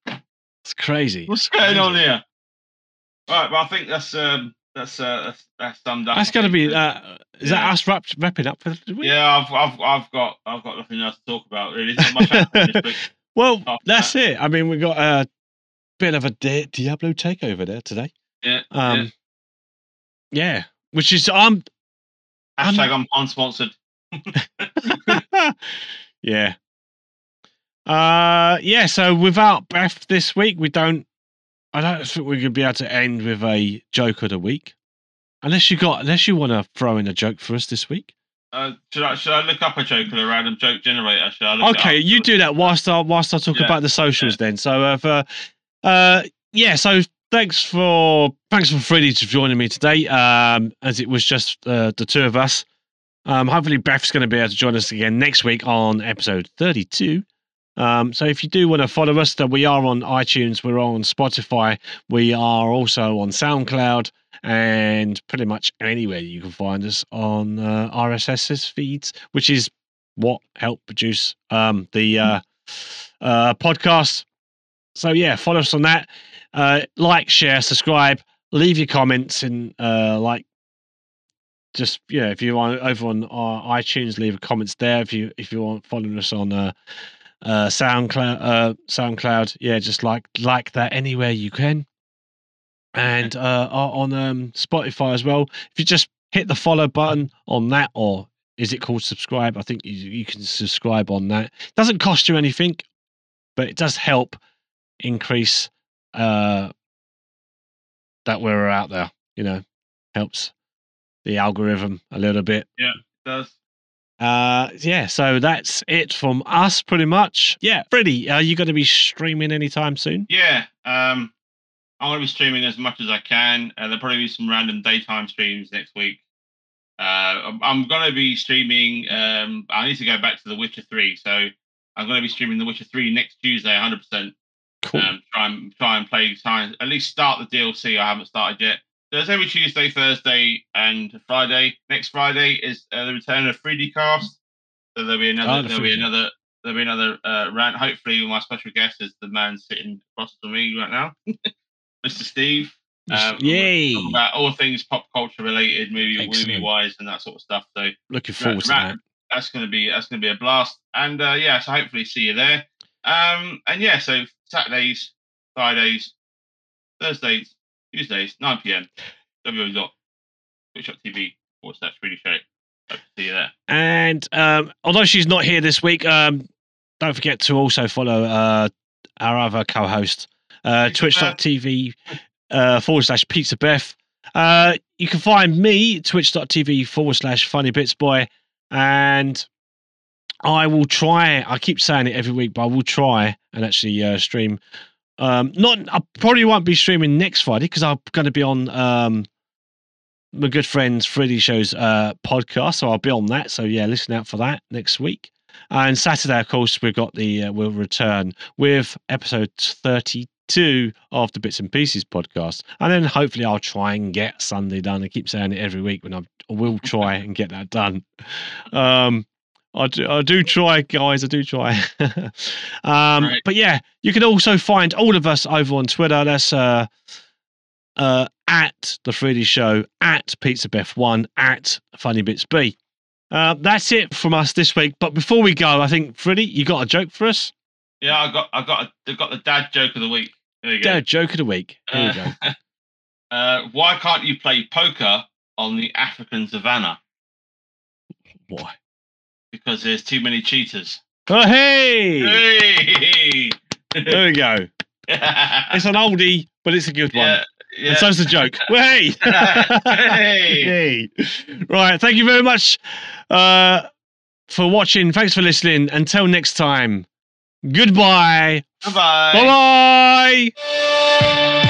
it's crazy. What's going on here? Right, well, I think that's um, that's uh, that's, that's summed up. That's I got to be. Uh, is that us wrap, wrapping up for the week? yeah, I've, I've I've got I've got nothing else to talk about. Really, much happened this week. Well, that's it. I mean, we got a bit of a Di- Diablo takeover there today. Yeah, Um, yeah, which is I'm I'm- Hashtag I'm unsponsored. yeah. Uh yeah, so without Beth this week, we don't I don't think we're gonna be able to end with a joke of the week. Unless you got unless you want to throw in a joke for us this week. Uh, should I should I look up a joke or a random joke generator? Should I look it Okay, you do that whilst I whilst I talk Yeah, about the socials then. So uh, for, uh yeah, so thanks for thanks for Freddie for joining me today. Um as it was just uh, the two of us. Um hopefully Beth's gonna be able to join us again next week on episode 32. Um, so if you do want to follow us, then we are on iTunes, we're on Spotify, we are also on SoundCloud, and pretty much anywhere you can find us on uh, RSS feeds, which is what helped produce um, the uh, uh, podcast. So yeah, follow us on that. Uh, like, share, subscribe, leave your comments, and uh, like just yeah, if you want over on our iTunes, leave comments there. If you if you want following us on uh, uh, SoundCloud, uh, SoundCloud, yeah, just like like that anywhere you can, and uh, on um, Spotify as well. If you just hit the follow button on that, or is it called subscribe? I think you, you can subscribe on that. doesn't cost you anything, but it does help increase uh, that we're out there. You know, helps the algorithm a little bit. Yeah, does Uh, yeah, so that's it from us, pretty much. Yeah, Freddie, are you going to be streaming anytime soon? yeah. Um, I'm gonna be streaming as much as I can. Uh, there'll probably be some random daytime streams next week. Uh, I'm, I'm gonna be streaming. Um, I need to go back to The Witcher Three, so I'm gonna be streaming The Witcher Three next Tuesday, 100. percent Cool. um, try and try and play try at least start the DLC. I haven't started yet. So it's every Tuesday, Thursday, and Friday. Next Friday is uh, the return of 3D Cast. So there'll be another Oh, the there'll be another there'll be another uh, rant. Hopefully, my special guest is the man sitting across from me right now, Mr. Steve. Um, Yay! about all things pop culture related, movie movie wise, and that sort of stuff. So Looking forward to that. That's gonna be that's gonna be a blast. And uh, yeah, so hopefully see you there. Um, and yeah, so Saturdays, Fridays, Thursdays, Tuesdays, 9 p.m. www.twitch.tv forward slash freedy show. Hope to see you there. And um, although she's not here this week, um, don't forget to also follow uh, our other co-host, uh, twitch.tv uh, forward slash pizza beth. Uh, you can find me twitch.tv forward slash funny bits boy, and I will try. I keep saying it every week, but I will try and actually uh, stream. Um, not, I probably won't be streaming next Friday because I'm going to be on um, my good friend Freedy Show's uh, podcast, so I'll be on that. So yeah, listen out for that next week. And Saturday, of course, we've got the uh, we'll return with episode thirty-two of the Bits and Pieces podcast, and then hopefully I'll try and get Sunday done. I keep saying it every week when I, I will try and get that done. Um, I do, I do try, guys. I do try. um, Right. But yeah, you can also find all of us over on Twitter. That's uh, uh, at the Freddie Show, at Pizza Beth One, at Funny Bits B. Uh, that's it from us this week. But before we go, I think Freddie, you got a joke for us? Yeah, I got I got I got the dad joke of the week. There you go. Dad, joke of the week. Here we go. Uh, uh, why can't you play poker on the African savannah? Why? Because there's too many cheaters. Oh, hey! Hey! There we go. It's an oldie, but it's a good one. yeah, yeah. And so's the joke. Well, hey! Hey! Hey. Right. Thank you very much uh, for watching. Thanks for listening. Until next time, goodbye. Bye-bye. Bye bye.